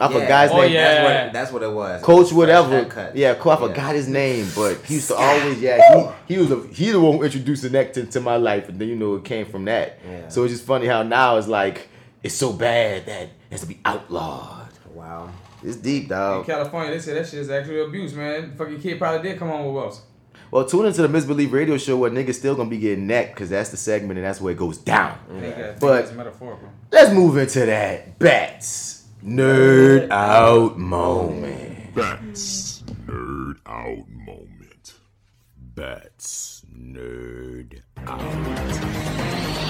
S8: I
S9: Yeah.
S8: forgot his
S7: Oh,
S8: name.
S7: yeah.
S9: That's what, that's what it was.
S8: Coach
S9: Fresh
S8: whatever.
S9: haircut.
S8: Yeah, cool, I
S9: Yeah.
S8: forgot his name, but he used to always yeah, he, he was a, he the one who introduced the neck to, to my life and then you know it came from that.
S9: Yeah.
S8: So it's just funny how now it's like it's so bad that it has to be outlawed.
S9: Wow.
S8: It's deep, dog. In.
S7: California, they said that shit is actually abuse, man. Fucking kid probably did come home with wells.
S8: Well, tune into the Misbelief Radio Show where niggas still gonna be getting necked because that's the segment and that's where it goes down.
S7: I think, I think
S8: But-
S7: metaphorical.
S8: Let's move into that bats nerd out moment.
S6: Bats nerd out moment. Bats nerd out.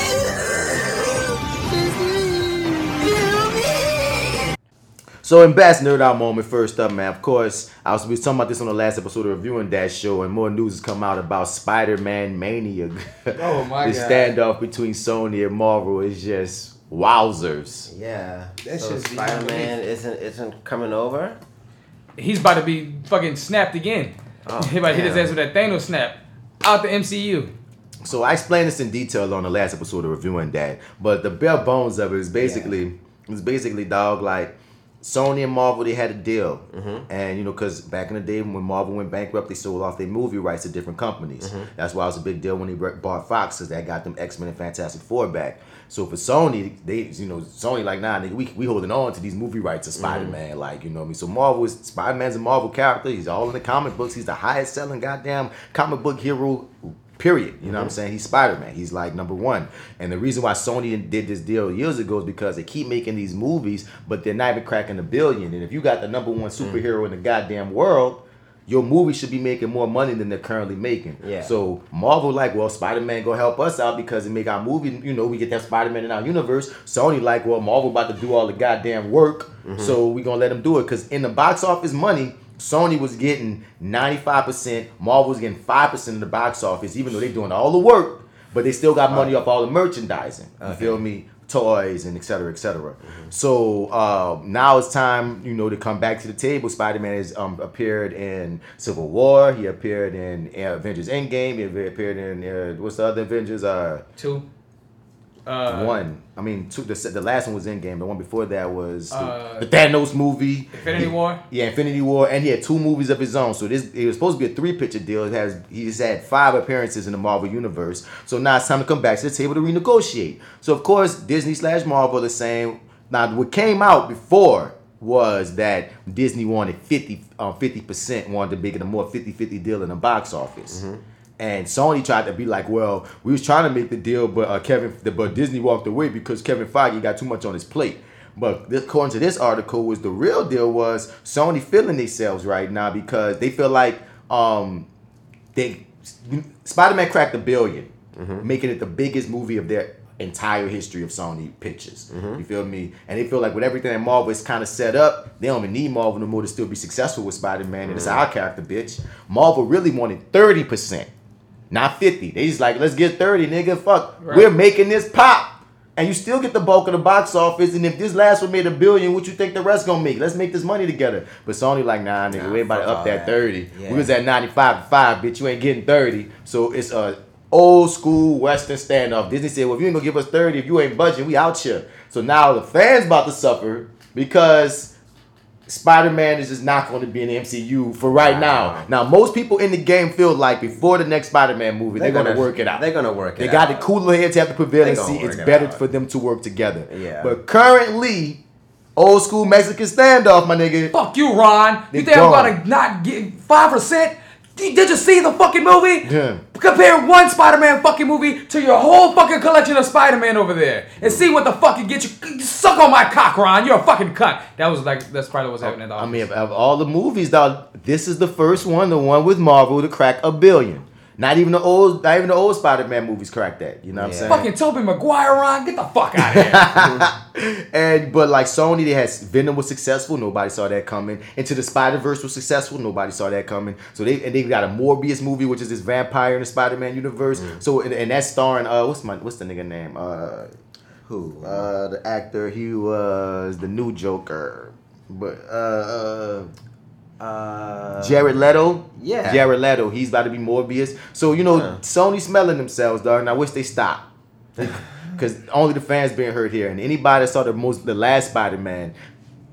S8: So in best nerd out moment, first up, man. Of course, I was we was talking about this on the last episode of ReviewingDAT show, and more news has come out about Spider-Man Mania.
S9: Oh, my
S8: the
S9: God.
S8: standoff between Sony and Marvel is just wowzers.
S9: Yeah.
S7: That
S9: so Spider Man isn't isn't coming over.
S7: He's about to be fucking snapped again.
S9: Oh,
S7: he about to hit his ass with that Thanos snap out the MCU.
S8: So I explained this in detail on the last episode of ReviewingDAT, but the bare bones of it is basically it was basically dog like Sony and Marvel they had a deal,
S9: Mm-hmm.
S8: and you know because back in the day when Marvel went bankrupt, they sold off their movie rights to different companies.
S9: Mhm.
S8: That's why it was a big deal when they bought Fox because that got them X Men and Fantastic Four back. So for Sony, they you know Sony like nah nigga we we holding on to these movie rights to Spider Man like you know what I mean. So Marvel is Spider Man's a Marvel character. He's all in the comic books. He's the highest selling goddamn comic book hero Period. You know what I'm mm-hmm. saying? He's Spider Man. He's like number one. And the reason why Sony did this deal years ago is because they keep making these movies, but they're not even cracking a billion. And if you got the number one mm. superhero in the goddamn world, your movie should be making more money than they're currently making.
S9: Yeah.
S8: So Marvel like, well, Spider Man go help us out because it make our movie. You know, we get that Spider Man in our universe. Sony like, well, Marvel about to do all the goddamn work, mm-hmm. so we gonna let them do it because in the box office money. Sony was getting 95%, Marvel was getting 5% of the box office, even though they're doing all the work, but they still got money off all the merchandising. You feel me? Toys and et cetera, et cetera. So uh, now it's time, you know, to come back to the table. Spider-Man has um, appeared in Civil War. He appeared in uh, Avengers Endgame. He appeared in uh, what's the other Avengers? Uh,
S7: Two. Uh,
S8: one. I mean, two. The, the last one was Endgame. The one before that was
S7: Uh,
S8: the Thanos movie.
S7: Infinity
S8: He-
S7: War?
S8: Yeah, Infinity War, and he had two movies of his own. So this it was supposed to be a three picture deal. It has he's had five appearances in the Marvel universe. So now it's time to come back to the table to renegotiate. So of course Disney slash Marvel are saying now what came out before was that Disney wanted 50 uh, 50% wanted to make it a more 50-50 deal in the box office. And Sony tried to be like, well, we was trying to make the deal, but uh, Kevin, but Disney walked away because Kevin Feige got too much on his plate. But this, according to this article, was the real deal was Sony feeling themselves right now because they feel like um they Spider-Man cracked a 1000000000 making it the biggest movie of their entire history of Sony pictures. You feel me? And they feel like with everything that Marvel is kind of set up, they don't even need Marvel no more to still be successful with Spider-Man. And it's our character, bitch. Marvel really wanted 30%, not 50. They just like, let's get 30, nigga. Fuck.
S7: Right.
S8: We're making this pop. And you still get the bulk of the box office. And if this last one made a billion, what you think the rest gonna make? Let's make this money together. But Sony like, nah, nigga,
S9: Nah,
S8: we about to up that
S9: that.
S8: 30.
S9: Yeah.
S8: We was at 95 to 5, bitch. You ain't getting 30. So it's a old school Western standoff. Disney said, well, if you ain't gonna give us 30, if you ain't budging, we out here. So now the fans about to suffer because Spider-Man is just not going to be in the MCU for right now. Now, most people in the game feel like before the next Spider-Man movie, they're,
S9: They're
S8: going to work it out.
S9: they're gonna work
S8: They
S9: it
S8: got
S9: out.
S8: the cooler heads have to prevail
S9: They
S8: and see it's
S9: it
S8: better
S9: out.
S8: for them to work together.
S9: Yeah.
S8: But currently, old school Mexican standoff, my nigga.
S7: Fuck you, Ron. You think I'm gonna not get five percent? Did you see the fucking movie?
S8: Yeah.
S7: Compare one Spider-Man fucking movie to your whole fucking collection of Spider-Man over there, and see what the fuck it gets you. Suck on my cock, Ron. You're a fucking cunt. That was like that's probably what's happening. Dog.
S8: I mean, of, of all the movies, dog, this is the first one, the one with Marvel, to crack a billion. Not even the old, not even the old Spider-Man movies cracked that. You know what I'm saying?
S7: fucking Tobey Maguire, Ron. Get the fuck out of here.
S8: and but like Sony, they had Venom was successful. Nobody saw that coming. Into the Spider Verse was successful. Nobody saw that coming. So they and they got a Morbius movie, which is this vampire in the Spider Man universe. So and, and that's starring uh what's my what's the nigga name uh
S9: who
S8: uh the actor he was the new Joker, but uh.
S9: Uh,
S8: Jared Leto,
S9: yeah.
S8: Jared Leto, he's about to be Morbius. So you know. Sony smelling themselves, dog. And I wish they stopped, because only the fans being hurt here. And anybody that saw the most, the last Spider Man,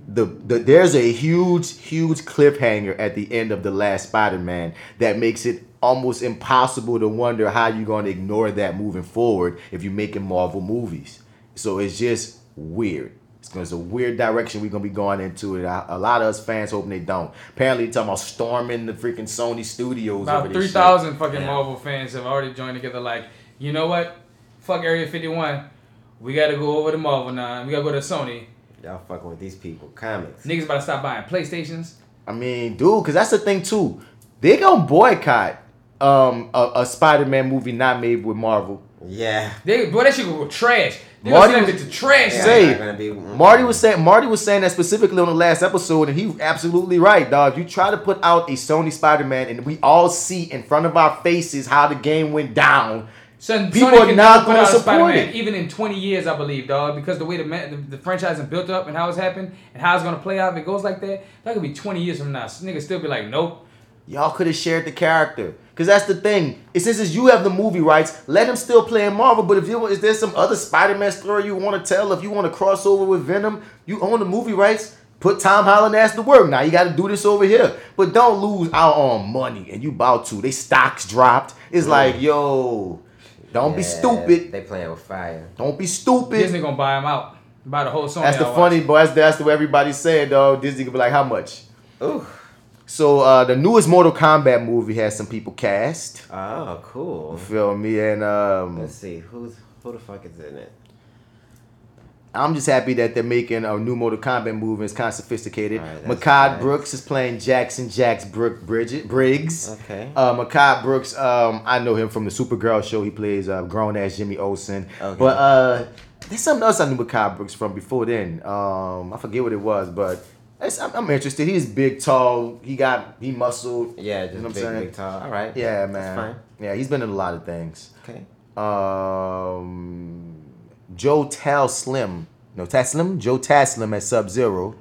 S8: the, the there's a huge, huge cliffhanger at the end of the last Spider Man that makes it almost impossible to wonder how you're going to ignore that moving forward if you're making Marvel movies. So it's just weird. It's It's a weird direction we're gonna be going into it. A a lot of us fans hoping they don't. Apparently, they're talking about storming the freaking Sony studios. over
S7: About
S8: this
S7: three fucking
S8: Yeah.
S7: Marvel fans have already joined together. Like, you know what? Fuck Area 51. We gotta go over to Marvel now. We gotta go to Sony.
S9: Y'all fucking with these people. Comics.
S7: Niggas about to stop buying PlayStations.
S8: I mean, dude, because that's the thing too. They gonna boycott um a, a Spider-Man movie not made with Marvel.
S9: Yeah.
S7: They, boy, that shit go trash. They
S8: Marty
S7: gonna send
S8: was-
S7: it to trash.
S8: Say,
S9: be-
S8: Marty was saying Marty was saying that specifically on the last episode, and he absolutely right, dog. You try to put out a Sony Spider-Man, and we all see in front of our faces how the game went down.
S7: Son,
S8: People
S7: Sony
S8: are
S7: can
S8: not gonna support
S7: Spider-Man,
S8: it.
S7: even in 20 years, I believe, dog, because the way the, man, the, the franchise is built up and how it's happened and how it's gonna play out, if it goes like that, that could be 20 years from now. Niggas still be like, nope.
S8: Y'all could have shared the character. Cause that's the thing. It says is you have the movie rights, let him still play in Marvel. But if you is there some other Spider-Man story you want to tell, if you want to cross over with Venom, you own the movie rights. Put Tom Holland ass to work. Now you got to do this over here, but don't lose out on money. And you about to. They stocks dropped. It's mm. like yo, don't be stupid.
S9: They playing with fire.
S8: Don't be stupid.
S7: Disney gonna buy him out. Buy the whole Sony.
S8: That's the funny,
S7: watch.
S8: but that's, that's the way everybody's saying, though. Disney could be like, how much?
S9: Ooh.
S8: So uh, the newest Mortal Kombat movie has some people cast.
S9: Oh, cool.
S8: You feel me? And um,
S9: Let's see who's who the fuck is in it.
S8: I'm just happy that they're making a new Mortal Kombat movie. It's kind of sophisticated.
S9: That's
S8: Mehcad
S9: nice.
S8: Brooks is playing Jackson Jax Brook Bridget Briggs.
S9: Okay.
S8: Uh, Mehcad Brooks, um, I know him from the Supergirl show. He plays uh, grown ass Jimmy Olsen.
S9: Okay.
S8: But uh, there's something else I knew Mehcad Brooks from before then. Um, I forget what it was, but I'm, I'm interested. He's big, tall. He got he muscled.
S9: Yeah, just
S8: You know what I'm
S9: big,
S8: saying?
S9: big, tall. All right.
S8: Yeah, man.
S9: fine.
S8: Yeah, he's been in a lot of things.
S9: Okay.
S8: Um, Joe Taslim, no Taslim, Joe Taslim at Sub Zero.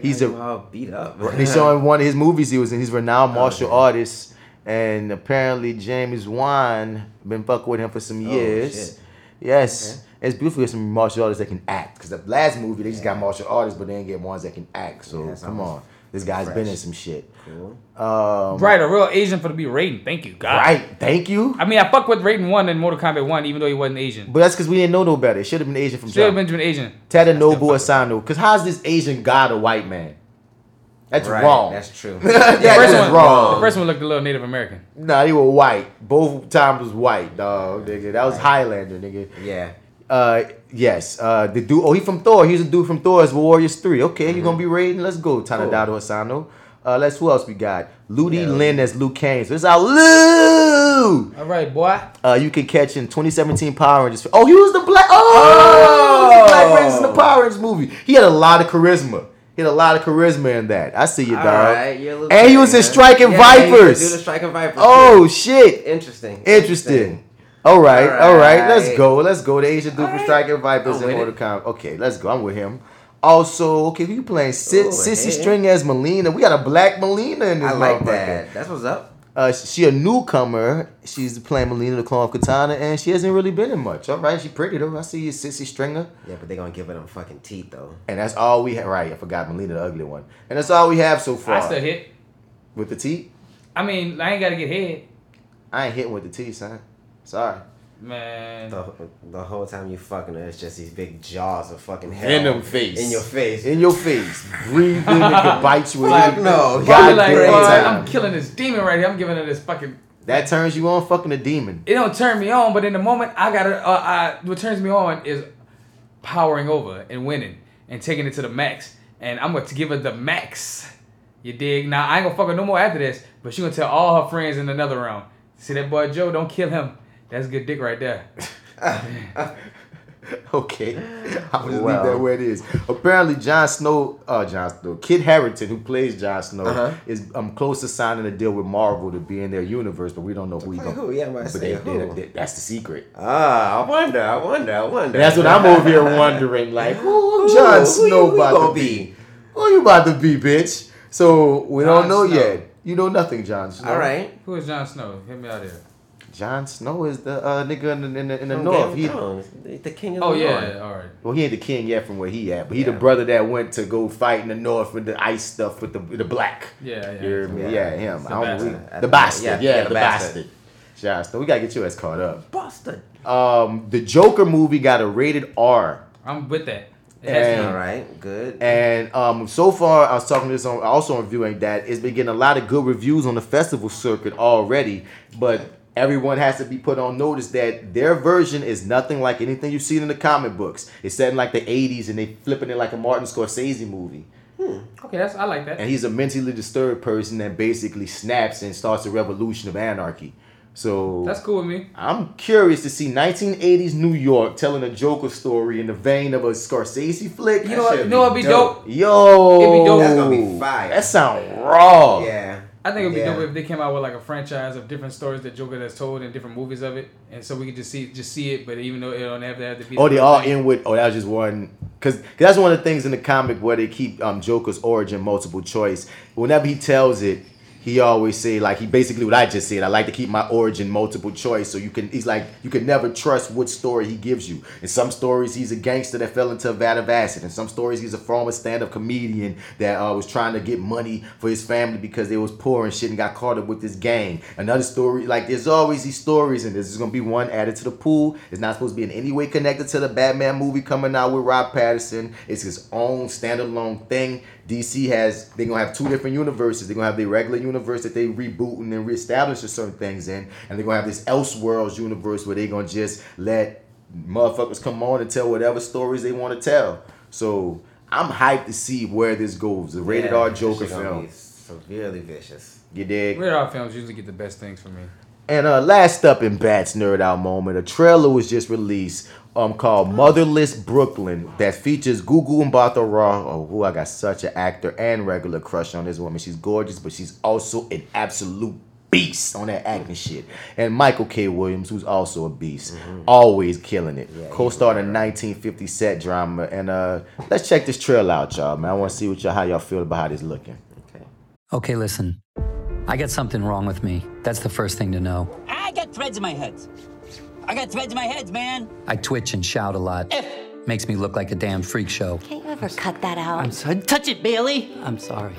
S8: He's a
S9: all beat up?
S8: they in one of his movies he was in. He's a renowned martial
S9: Okay.
S8: artist, and apparently James Wan been fucking with him for some
S9: Oh,
S8: years.
S9: shit.
S8: Yes, it's beautiful with some martial artists that can act. Because the last movie they just got martial artists, but they didn't get ones that can act. So
S9: Yeah,
S8: come on, this guy's been in some shit.
S9: Cool.
S8: Um,
S7: Right, a real Asian for to be Raiden. Thank you, God.
S8: right. Thank you.
S7: I mean, I fuck with Raiden 1 and Mortal Kombat 1, even though he wasn't Asian.
S8: But that's because we didn't know no better. It should have been Asian from
S7: Still
S8: jump.
S7: Benjamin Asian.
S8: Tadanobu Asano. Because how's this Asian god a white man? That's
S9: Right,
S8: wrong.
S9: That's true.
S8: that
S7: The first,
S8: is
S7: one,
S8: wrong.
S7: the first one looked a little Native American.
S8: Nah, they were white. Both times was white, dog. Nigga, that was Highlander, nigga.
S9: Yeah.
S8: Uh, yes. Uh, the dude. Oh, he from Thor. He's a dude from Thor's Warriors Three. Okay, you gonna be raiding? Let's go, Tanadado Asano. Uh, let's who else we got? Ludi
S9: Yeah.
S8: Lin as Liu Kang. So it's our Lou.
S7: All right, boy.
S8: Uh, you can catch in 2017 Power Rangers. Oh, he was the black. Oh, he the Black Rangers in the Power Rangers movie. He had a lot of charisma. He had a lot of charisma in that. I see you, dog.
S9: You're little
S8: and he was in Striking.
S9: Yeah, he could
S8: Vipers.
S9: the Striking Vipers.
S8: Oh
S9: too.
S8: shit!
S9: interesting.
S8: Interesting. All right, all right. Let's go. Let's go. The Asian dude from
S9: Alright.
S8: Striking Vipers
S9: I'm
S8: and
S9: with
S8: Mortal. Kombat. Okay, let's go. I'm with him. Also, okay, who you playing? Sis,
S9: Ooh,
S8: Sissy
S9: hey.
S8: String as Mileena. We got a black Mileena in this
S9: I like that. That's what's up.
S8: Uh, she a newcomer. She's playing Mileena the Clone of Katana, and she hasn't really been in much. All right, she pretty though. I see you, Sisi Stringer.
S9: Yeah, but they gonna give her them fucking teeth though.
S8: And that's all we have. Right, I forgot Mileena, the ugly one. And that's all we have so far.
S7: I still hit.
S8: With the teeth?
S7: I mean, I ain't got to get hit.
S8: I ain't hitting with the teeth, son. Sorry.
S7: Man.
S9: The, the whole time you fucking her, it's just these big jaws of fucking hell
S8: Venom face.
S9: in your face.
S8: In your face. Breathing, it could bite you.
S9: Fuck
S8: in
S9: no.
S8: God
S7: like,
S8: damn
S7: boy,
S8: time.
S7: I'm killing this demon right here. I'm giving her this fucking.
S8: That turns you on fucking a demon.
S7: It don't turn me on, but in the moment, I gotta. Uh, I, what turns me on is powering over and winning and taking it to the max. And I'm gonna give her the max. You dig? Now I ain't gonna fuck her no more after this, but she gonna tell all her friends in another round. See that boy Joe? Don't kill him. That's good dick right there.
S8: Okay. I'll just
S9: Well.
S8: leave that where it is. Apparently, Jon Snow, uh, Jon Snow, Kit Harington, who plays Jon Snow,
S9: Uh-huh.
S8: is um, close to signing a deal with Marvel to be in their universe, but we don't know who he's
S9: Play
S8: going
S9: who? Yeah, I'm about to
S8: But they,
S9: who.
S8: they- they- that's the secret.
S9: Ah, I wonder, I wonder, I wonder.
S8: That's what I'm over here wondering. Like, who
S9: Who-
S8: Jon
S9: who
S8: Snow
S9: you- who
S8: about
S9: gonna
S8: to be? Who you about to be, bitch? So we
S7: Jon
S8: don't know
S7: Snow.
S8: yet. You know nothing, Jon Snow.
S9: All right.
S7: Who is Jon Snow? Hit me out here.
S8: Jon Snow is the uh, nigga in the, in the, in the
S9: From
S8: north.
S9: Of
S8: He,
S9: the- the king of
S7: Oh
S9: the
S7: yeah,
S9: North.
S7: all right.
S8: well, he ain't the king yet from where he at, but he the brother that went to go fight in the north with the ice stuff with the with the black.
S7: Yeah, yeah.
S8: You?
S9: Yeah.
S8: Yeah, him.
S7: The
S8: I don't
S7: bastard.
S8: know. The bastard.
S9: Yeah,
S8: Yeah,
S9: yeah,
S8: the,
S9: the
S8: bastard.
S9: bastard.
S8: Jon Snow. We gotta get your ass caught up.
S9: Bastard.
S8: Um, the Joker movie got a rated R.
S7: I'm with that. It has
S8: And-
S9: All right, good.
S8: And um, so far, I was talking this on also on viewing that it's been getting a lot of good reviews on the festival circuit already. But everyone has to be put on notice that their version is nothing like anything you've seen in the comic books. It's set in like the '80s, and they flipping it like a Martin Scorsese movie. Hmm.
S7: Okay, that's I like that.
S8: And he's a mentally disturbed person that basically snaps and starts a revolution of anarchy. So
S7: That's cool with me.
S8: I'm curious to see 1980s New York telling a Joker story in the vein of a Scorsese flick.
S7: You know what? You know what'd be dope?
S8: Yo,
S7: It'd be dope.
S9: That's gonna be fire.
S8: That sound raw.
S9: Yeah.
S7: I think it'd be
S9: Yeah.
S7: dope if they came out with like a franchise of different stories that Joker has told and different movies of it, and so we could just see just see it. But even though it don't have to have to be.
S8: Oh,
S7: the
S8: they all
S7: thing.
S8: in with. Oh, that was just one. Because that's one of the things in the comic where they keep um, Joker's origin multiple choice. Whenever he tells it, he always say like he basically what I just said. I like to keep my origin multiple choice, so you can. He's like you can never trust what story he gives you. In some stories, he's a gangster that fell into a vat of acid. In some stories, he's a former stand-up comedian that uh, was trying to get money for his family because they was poor and shit and got caught up with this gang. Another story, like there's always these stories, and there's gonna be one added to the pool. It's not supposed to be in any way connected to the Batman movie coming out with Rob Pattinson. It's his own standalone thing. DC has they're gonna have two different universes. They're gonna have the regular universe that they rebooting and reestablishing certain things in, and they're gonna have this Elseworlds universe where they're gonna just let motherfuckers come on and tell whatever stories they want to tell. So I'm hyped to see where this goes. The rated
S9: Yeah,
S8: R
S9: this
S8: Joker film.
S9: be Severely vicious.
S8: You dig?
S7: Rated R films usually get the best things for me.
S8: And uh, last up in Bats Nerd Out moment, a trailer was just released um called Motherless Brooklyn that features Gugu Mbatha Raw, oh, who I got such an actor and regular crush on this woman. She's gorgeous, but she's also an absolute beast on that acting shit. And Michael K. Williams, who's also a beast, always killing it. Co-starred in 1950 set drama. And uh, let's check this trailer out, y'all, man. I want to see what y'all how y'all feel about how this looking.
S12: Okay, listen. I got something wrong with me. That's the first thing to know.
S13: I got threads in my head. I got threads in my head, man.
S12: I twitch and shout a lot. If Makes me look like a damn freak show.
S14: Can't you ever cut that out?
S12: I'm sorry. Touch it, Bailey. I'm sorry.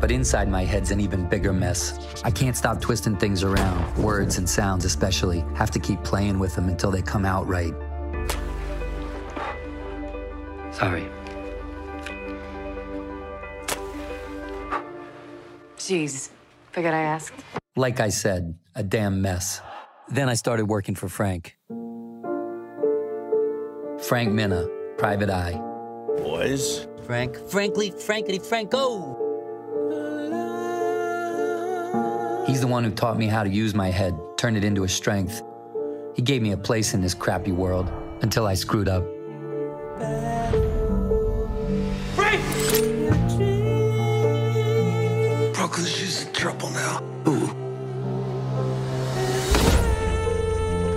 S12: But inside my head's an even bigger mess. I can't stop twisting things around, words and sounds especially. Have to keep playing with them until they come out right. Sorry.
S15: Jeez. forget I asked.
S12: Like I said, a damn mess. Then I started working for Frank. Frank Minna, Private Eye.
S13: Boys. Frank, frankly, frankly, Franco.
S12: He's the one who taught me how to use my head, turn it into a strength. He gave me a place in this crappy world until I screwed up. Frank!
S6: Brooklyn, she's in trouble now.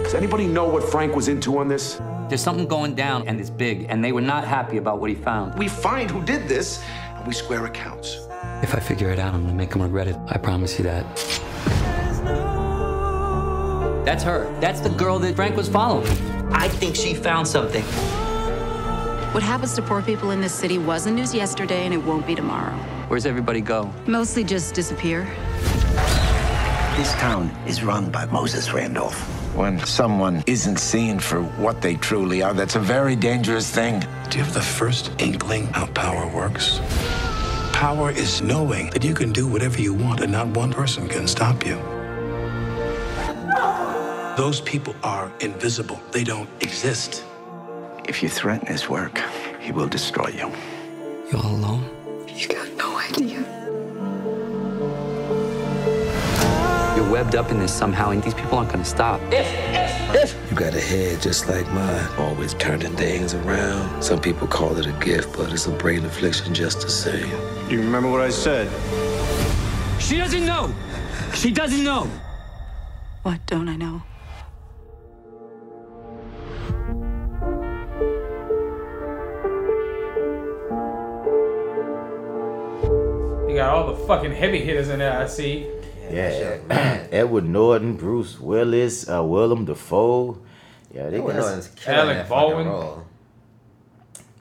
S16: Does anybody know what Frank was into on this?
S12: There's something going down, and it's big, and they were not happy about what he found.
S16: We find who did this, and we square accounts.
S12: If I figure it out, I'm gonna make him regret it. I promise you that.
S13: That's her. That's the girl that Frank was following. I think she found something.
S15: What happens to poor people in this city wasn't news yesterday and it won't be tomorrow.
S12: Where's everybody go?
S15: Mostly just disappear.
S17: This town is run by Moses Randolph. When someone isn't seen for what they truly are, that's a very dangerous thing.
S18: Do you have the first inkling how power works? Power is knowing that you can do whatever you want and not one person can stop you. Those people are invisible, they don't exist.
S17: If you threaten his work, he will destroy you.
S12: You all alone? You're webbed up in this somehow, and these people aren't gonna stop. If, if, if.
S18: You got a head just like mine, always turning things around. Some people call it a gift, but it's a brain affliction just the same.
S19: You remember what I said?
S13: She doesn't know. She doesn't know.
S15: What don't I know?
S7: You got all the fucking heavy hitters in there. I see.
S8: Yeah, Edward Norton, Bruce Willis, uh, Willem Dafoe. Yeah, they
S9: Edward
S8: got
S9: Norton's killing
S7: Alec
S9: that
S7: Baldwin.
S9: role.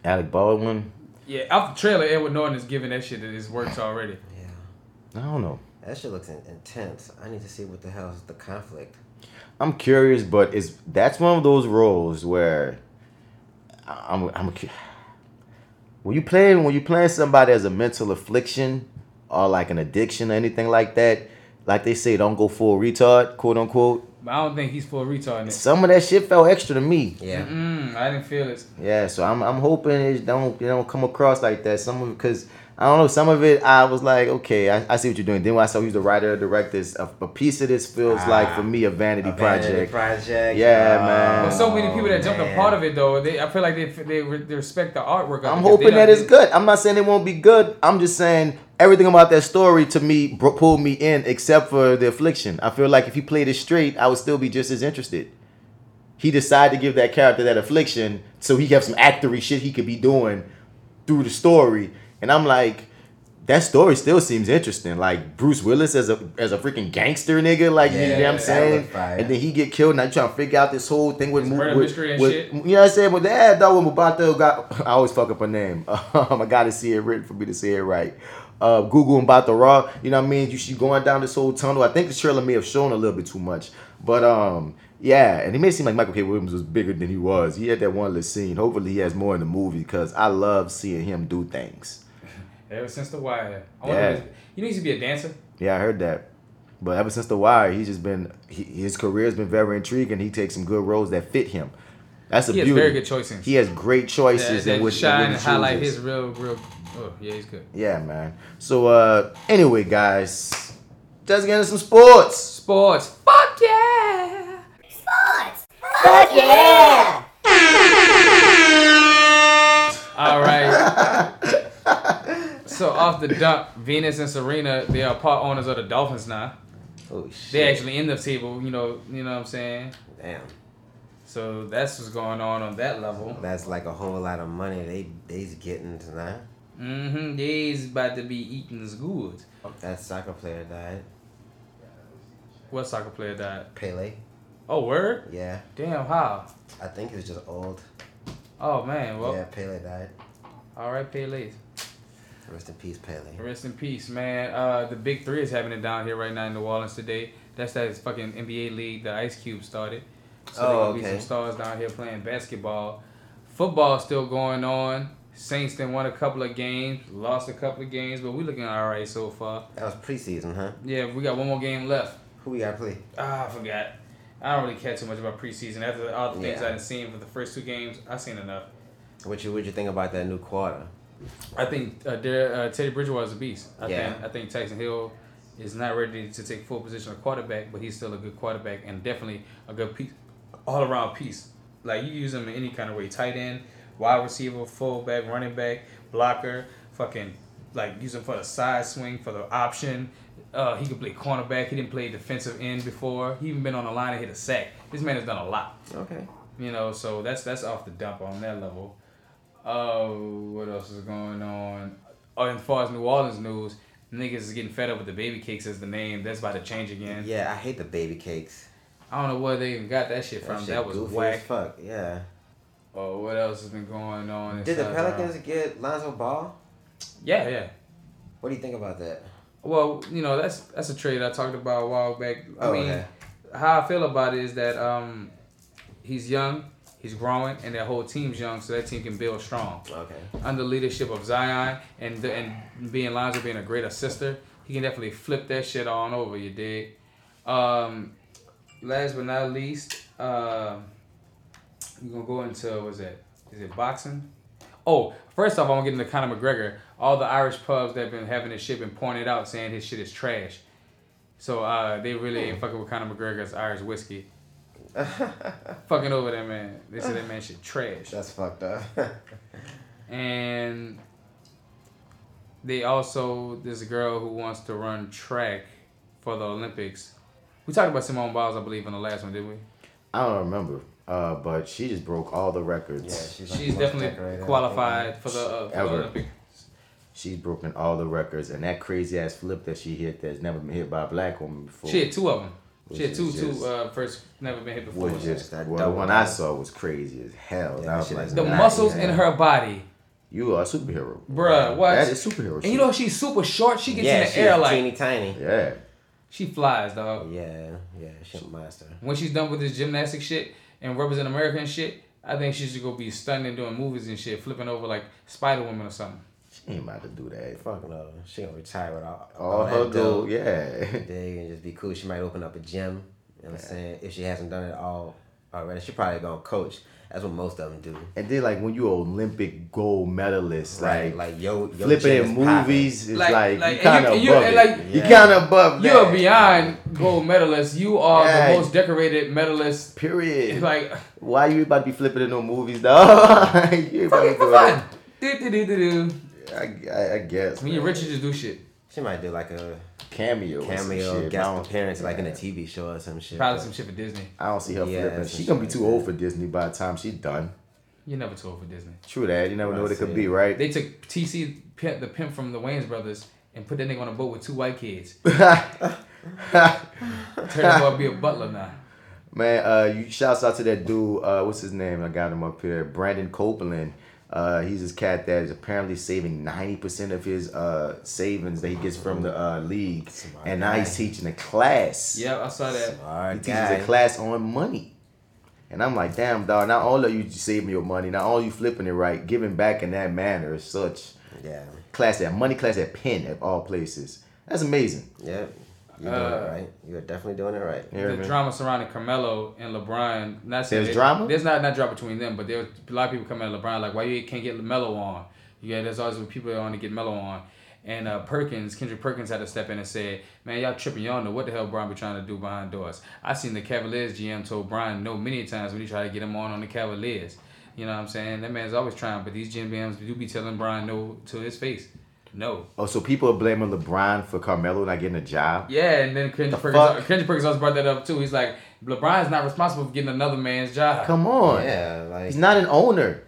S8: Alec Baldwin.
S7: Yeah, off the trailer, Edward Norton is giving that shit that his works already. Yeah.
S8: I don't know.
S9: That shit looks in- intense. I need to see what the hell is the conflict.
S8: I'm curious, but it's that's one of those roles where I- I'm I'm when you playing when you playing somebody as a mental affliction or like an addiction or anything like that. Like they say, don't go full retard, quote unquote.
S7: But I don't think he's full retard in.
S8: Some of that shit felt extra to me.
S7: Mm-mm, I didn't feel it.
S8: Yeah, so I'm I'm hoping it don't you don't come across like that. Some of because I don't know. Some of it, I was like, okay, I, I see what you're doing. Then when I saw he's the writer, director, a, a piece of this feels like for me a vanity,
S9: Ah, A vanity
S8: project.
S9: project.
S8: Yeah,
S9: Oh,
S8: man.
S7: But so many people that jumped a part of it though, they I feel like they they, they respect the artwork.
S8: I'm hoping
S7: done
S8: that it's good. I'm not saying it won't be good. I'm just saying everything about that story to me bro- pulled me in, except for the affliction. I feel like if he played it straight, I would still be just as interested. He decided to give that character that affliction so he have some actory shit he could be doing through the story, and I'm like. That story still seems interesting. Like Bruce Willis as a as a freaking gangster nigga, like you know what I'm saying, and then he get killed. And I'm trying to figure out this whole thing with,
S7: murder
S8: with,
S7: mystery and
S8: with-
S7: shit.
S8: you know what I'm saying? With that dog when Mbato got I always fuck up her name. Um, I gotta see it written for me to say it right. Uh, Google Mbato Raw, you know what I mean? You she going down this whole tunnel. I think the trailer may have shown a little bit too much. But um yeah, and it may seem like Michael K. Williams was bigger than he was. He had that one little scene. Hopefully he has more in the movie because I love seeing him do things.
S7: Ever since the wire, I
S8: Yeah.
S7: he needs to be a dancer.
S8: Yeah, I heard that. But ever since The Wire, he's just been he, his career has been very intriguing. He takes some good roles that fit him. That's a
S7: He has
S8: beauty.
S7: very good choices.
S8: He has great choices
S7: that,
S8: in which
S7: shine and highlight his real, real. Oh yeah, he's good.
S8: Yeah, man. So uh anyway, guys, let's get into some sports.
S7: Sports. Fuck yeah. Sports.
S14: Fuck yeah!
S7: All right. so off the dump, Venus and Serena, they are part owners of the Dolphins now.
S9: Oh shit.
S7: They actually in the table, you know, you know what I'm saying?
S9: Damn.
S7: So that's what's going on on that level.
S9: That's like a whole lot of money they they's getting tonight.
S7: Mm-hmm. They's about to be eating as good.
S9: That soccer player died.
S7: What soccer player died?
S9: Pele.
S7: Oh, word?
S9: Yeah.
S7: Damn, how?
S9: I think he was just old.
S7: Oh man, well,
S9: yeah, Pele died.
S7: all right, Pele.
S9: Rest in peace, Pele.
S7: Rest in peace, man. Uh, the Big Three is happening down here right now in New Orleans today. That's that fucking NBA league the Ice Cube started. So
S9: Oh,
S7: there gonna be some stars down here playing basketball. Football still going on. Saints then won a couple of games, lost a couple of games, but we looking all right so far.
S9: That was preseason, huh?
S7: Yeah, we got one more game left.
S9: Who we got to play?
S7: Ah, I forgot. I don't really care too much about preseason. After all the things
S9: Yeah.
S7: I've seen for the first two games, I've seen enough.
S9: What you what you think about that new quarter?
S7: I think uh, uh, Teddy Bridgewater is a beast. I
S9: Yeah.
S7: think I think Taysom Hill is not ready to take full position of quarterback, but he's still a good quarterback and definitely a good piece, all around piece. Like you use him in any kind of way, tight end, wide receiver, fullback, running back, blocker, fucking like use him for the side swing for the option. Uh, he could play cornerback. He didn't play defensive end before. He even been on the line and hit a sack. This man has done a lot.
S9: Okay.
S7: You know, so that's that's off the dump on that level. Oh, what else is going on? Oh, and as far as New Orleans news, niggas is getting fed up with the baby cakes as the name. That's about to change again.
S9: Yeah, I hate the baby cakes.
S7: I don't know where they even got that shit
S9: That
S7: from.
S9: shit
S7: That, was
S9: goofy
S7: whack.
S9: as fuck. Yeah.
S7: Oh, what else has been going on?
S9: Did the
S7: uh,
S9: Pelicans get Lonzo Ball?
S7: Yeah, yeah.
S9: What do you think about that?
S7: Well, you know that's that's a trade I talked about a while back. I
S9: Oh,
S7: mean,
S9: okay.
S7: how I feel about it is that um, he's young, he's growing, and that whole team's young, so that team can build strong.
S9: Okay.
S7: Under leadership of Zion and the, and being Lonzo being a great assister, he can definitely flip that shit on over. You dig? Um, last but not least, uh, we're gonna go into what's that? Is it boxing? Oh, first off, I'm gonna get into Conor McGregor. All the Irish pubs that have been having this shit been pointed out saying his shit is trash. So uh, they really ain't fucking with Conor McGregor's Irish whiskey. fucking over that man. They said that man shit trash.
S9: That's fucked up.
S7: and they also this girl who wants to run track for the Olympics. We talked about Simone Biles, I believe, in the last one, did we?
S8: I don't remember. Uh, but she just broke all the records.
S9: Yeah, she's
S7: She's definitely qualified for the, uh, for the
S8: Ever.
S7: Olympics.
S8: She's broken all the records, and that crazy ass flip that she hit that's never been hit by a black woman before.
S7: She had two of them. She had two,
S8: just-
S7: two uh, first never been hit before.
S8: Was just
S9: that
S8: well, the one I saw was crazy as hell. and
S9: Yeah,
S8: I was like,
S7: the muscles in her body,
S8: You are a superhero,
S7: bruh. What?
S8: That is superhero.
S7: And
S8: shit.
S7: you know she's super short. She gets
S9: yeah,
S7: in the air like
S9: teeny tiny.
S8: yeah.
S7: she flies, dog.
S9: Yeah, yeah, she's a monster.
S7: When she's done with this gymnastic shit and represent America and shit, I think she should go be stunning doing movies and shit, flipping over like Spider Woman or something.
S8: She ain't about to do that.
S9: Fuck no. She gonna retire with all,
S8: All
S9: that
S8: her
S9: dough.
S8: gold, yeah.
S9: Dig and just be cool. She might open up a gym. You know what I'm saying? If she hasn't done it all already. She probably gonna coach. That's what most of them do.
S8: And then like when you Olympic gold medalist,
S9: Right,
S8: like
S9: like, yo- yo
S8: flipping in movies, it's
S7: Like-
S8: like,
S7: like,
S8: you
S7: and
S8: kind of
S7: you- you-
S8: above
S7: and,
S8: it.
S7: like,
S8: you
S9: Yeah.
S8: kind of above
S7: You
S8: that.
S7: are beyond gold medalist. You are
S8: Yeah.
S7: the most decorated medalist.
S8: Period.
S7: Like
S8: Why you about to be flipping in no movies, dog? you about to
S7: fucking for
S8: do
S7: Do, do, do, do, do.
S8: I, I, I guess.
S7: When you're
S8: man.
S7: rich, you just do shit.
S9: She might do like a
S8: cameo,
S9: cameo
S8: shit.
S9: guest
S8: I
S9: appearance, like in a. TV show or some shit.
S7: Probably some shit for Disney.
S8: I don't see her
S9: Yeah,
S8: flipping.
S9: some
S8: She gonna be too
S9: like
S8: old for Disney by the time she's done.
S7: You're never too old for Disney.
S8: True that. You never know what it could
S9: see.
S8: be, right?
S7: They took TC the pimp from the Wayans brothers and put that nigga on a boat with two white kids. Turned out to be a butler now.
S8: Man, uh, you shouts out to that dude. Uh, what's his name? I got him up here. Brandon Copeland. Uh, he's this cat that is apparently saving ninety percent of his uh savings that he gets from the uh league, and now he's teaching a class.
S7: Yeah, I saw that.
S8: Smart He teaches a class on money. And I'm like, damn, dog. Not all of you saving your money, not all you flipping it right, giving back in that manner is such.
S9: Yeah.
S8: Class that money class that Penn at all places. That's amazing.
S9: Yeah. You're doing
S7: Uh,
S9: it right. You're definitely doing it right.
S7: The
S8: man.
S7: drama surrounding Carmelo and LeBron. Not
S8: There's
S7: they-
S8: drama?
S7: There's not not drama between them, but there's a lot of people coming at LeBron like, why you can't get Melo on? Yeah, there's always people that want to get Melo on. And uh, Perkins, Kendrick Perkins had to step in and say, man, y'all tripping. Y'all know what the hell Bron be trying to do behind doors. I seen the Cavaliers GM told Bron no many times when he tried to get him on on the Cavaliers. You know what I'm saying? That man's always trying, but these GMs do be telling Bron no to his face. No.
S8: Oh, so people are blaming LeBron for Carmelo not getting a job?
S7: Yeah, and then Kendrick
S8: The
S7: Perkins,
S8: fuck?
S7: Kendrick Perkins also brought that up too. He's like, LeBron's not responsible for getting another man's job.
S8: Come on.
S9: Yeah, like
S8: He's not an owner.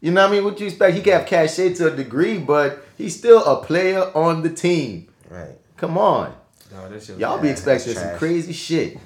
S8: You know what I mean? What you expect? He can have cachet to a degree, but he's still a player on the team.
S9: Right.
S8: Come on.
S7: No, that shit
S8: Y'all be expecting some crazy shit.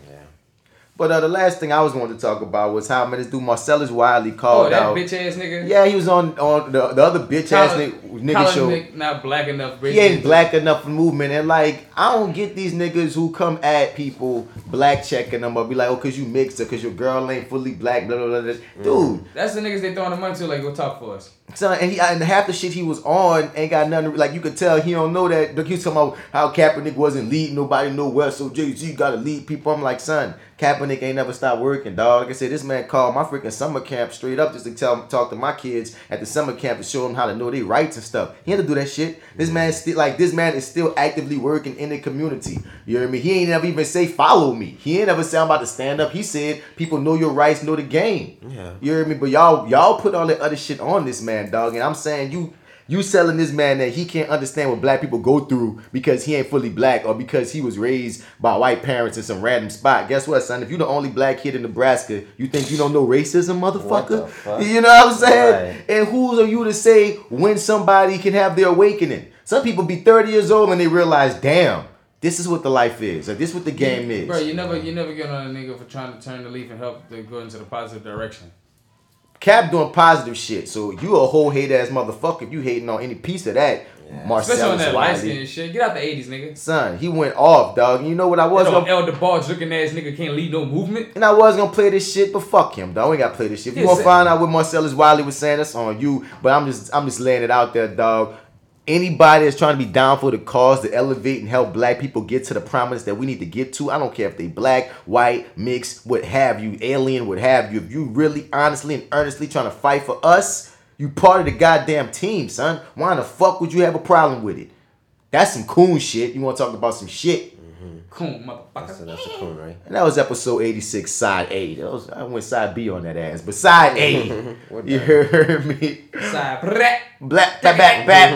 S8: But uh, the last thing I was going to talk about was how man, this dude Marcellus Wiley called
S7: Oh,
S8: called
S7: that
S8: out.
S7: bitch ass nigga.
S8: Yeah, he was on on the, the other bitch ass nigga, nigga show.
S7: Nick not black enough. Bitch.
S8: He ain't black enough for movement. And like, I don't get these niggas who come at people black checking them or be like, oh, cause you mixed or cause your girl ain't fully black, blah, blah, blah. blah. Dude,
S7: That's the niggas they throwing the money to. Like, go talk for us.
S8: son, and he and half the shit he was on ain't got nothing. Like you could tell he don't know that. Like, he was talking about how Kaepernick wasn't leading nobody nowhere, so Jay Z got to lead people. I'm like, son, Kaepernick ain't never stopped working, dog. Like I said, this man called my freaking summer camp straight up just to tell talk to my kids at the summer camp to show them how to know their rights and stuff. He had to do that shit. This man still like this man is still actively working in the community. You know what I mean? He ain't never even say follow me. He ain't never say I'm about to stand up. He said people know your rights, know the game.
S9: Yeah.
S8: You hear me? But y'all y'all put all that other shit on this man, dog. And I'm saying you you selling this man that he can't understand what black people go through because he ain't fully black or because he was raised by white parents in some random spot. Guess what, son? If you the only black kid in Nebraska, you think you don't know racism, motherfucker? You know what I'm saying?
S9: Right.
S8: And who are you to say when somebody can have their awakening? Some people be 30 years old and they realize, damn, this is what the life is. Like this is what the game is.
S7: Bro, you never you never get on a nigga for trying to turn the leaf and help to go into the positive direction.
S8: Cap doing positive shit. So you a whole hate ass motherfucker if you hating on any piece of that. Marcellus.
S7: Especially on
S8: Marcellus
S7: that light
S8: Wiley.
S7: skin shit. Get out the 80s, nigga.
S8: Son, he went off, dog. You know what I was
S7: That
S8: gonna
S7: old Elder Barge looking ass nigga can't lead no movement.
S8: and I was gonna play this shit, but fuck him, dog. We ain't gotta play this shit. If you
S7: Yeah,
S8: wanna
S7: say-
S8: find out what Marcellus Wiley was saying, that's on you. But I'm just I'm just laying it out there, dog. Anybody that's trying to be down for the cause to elevate and help black people get to the prominence that we need to get to, I don't care if they black, white, mixed, what have you, alien, what have you. If you really honestly and earnestly trying to fight for us, you part of the goddamn team, son. Why the fuck would you have a problem with it? That's some coon shit. You wanna talk about some shit?
S7: Coon, motherfucker.
S9: So that's a coon, right?
S8: And that was episode 86, side A. That was, I went side B on that ass. But side A, you heard me?
S7: Side black.
S8: Black, back, back, back.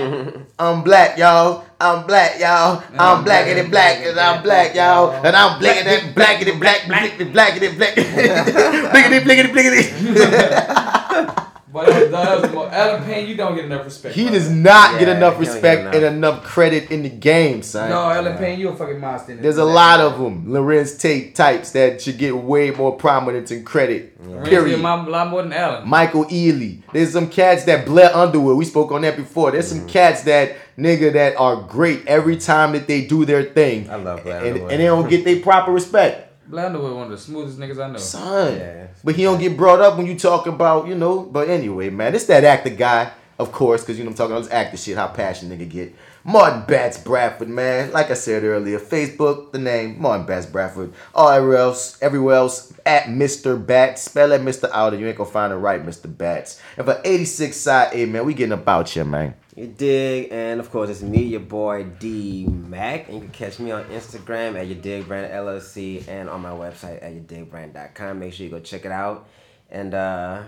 S8: I'm black, y'all. I'm black, y'all. I'm blackity black, and I'm black, y'all. And I'm blackity, blackity, black, blackity, blackity, black. Blickety, blickety, blickety.
S7: But that was, that was more, Allen Payne, you don't get enough respect.
S8: He
S7: brother.
S8: does not get enough
S9: he don't get
S8: respect
S9: enough.
S8: and enough credit in the game, son.
S7: No, Allen Payne, you a fucking monster. in
S8: There's a lot of them, Larenz Tate types that should get way more prominence and credit.
S7: Larenz
S8: Period.
S7: a lot more than Allen.
S8: Michael Ealy. There's some cats that Blair Underwood. We spoke on that before. There's some mm-hmm. cats that nigga that are great every time that they do their thing.
S9: I love Blair
S8: and,
S9: Underwood.
S8: and they don't get their proper respect.
S7: Blair Underwood, one of the smoothest niggas I know.
S8: Son.
S9: Yeah.
S8: But he don't get brought up when you talk about, you know. But anyway, man, it's that actor guy. of course, because you know I'm talking about this actor shit, how passionate nigga get. Martin Bats Bradford, man. Like I said earlier, Facebook, the name, Martin Bats Bradford. All everywhere else, everywhere else, at Mr. Bats. Spell that Mr. out or you ain't gonna find it right, Mr. Bats. And for 86 side A, man, we getting about you, man.
S9: You dig, and of course it's me, your boy D Mac, and you can catch me on Instagram at Ya Dig Brand LLC and on my website at yadigbrand.com. Make sure you go check it out, and uh,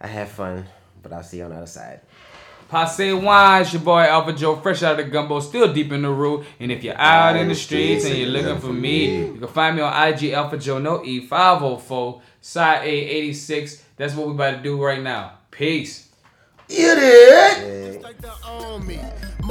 S9: I had fun, but I'll see you on the other side.
S7: Passe wine, it's your boy AlphaJo, fresh out of the gumbo, still deep in the root. And if you're out in the streets and you're looking for me, you can find me on IG AlphaJo No E 504 side A 86. That's what we about to do right now. Peace.
S8: You did.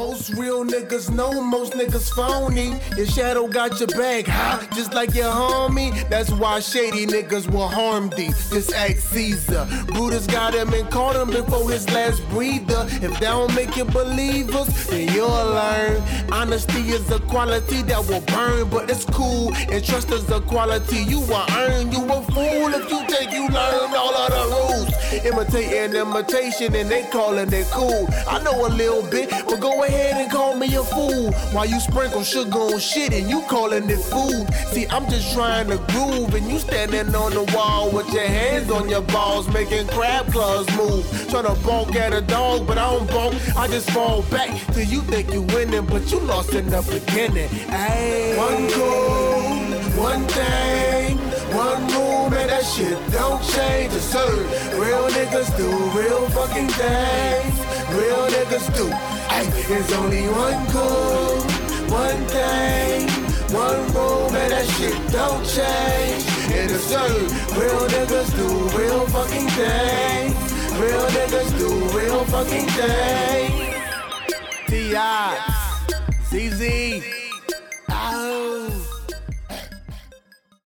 S6: Most real niggas know most niggas phony. Your shadow got your back, huh? Just like your homie. That's why shady niggas will harm thee. Just act Caesar. Brutus got him and caught him before his last breather. If that don't make you believers, then you'll learn. Honesty is a quality that will burn, but it's cool. And trust is a quality you will earn. You a fool if you think you learned all of the rules. Imitating imitation and they calling it cool. I know a little bit, but go ahead and call me a fool. While you sprinkle sugar on shit and you calling it food. See, I'm just trying to groove and you standing on the wall with your hands on your balls, making crab claws move. Trying to bonk at a dog, but I don't bonk. I just fall back till you think you winning, but you lost in the beginning. Ayy. One goal, one thing, one rule, man, that shit don't change. It's sir. Real niggas do real fucking things. Real niggas do. Ay, there's only one goal, one thing, one rule, man, that shit don't change. And it's sir. Real niggas do real fucking things. Real niggas do real fucking things. T.I. CZ.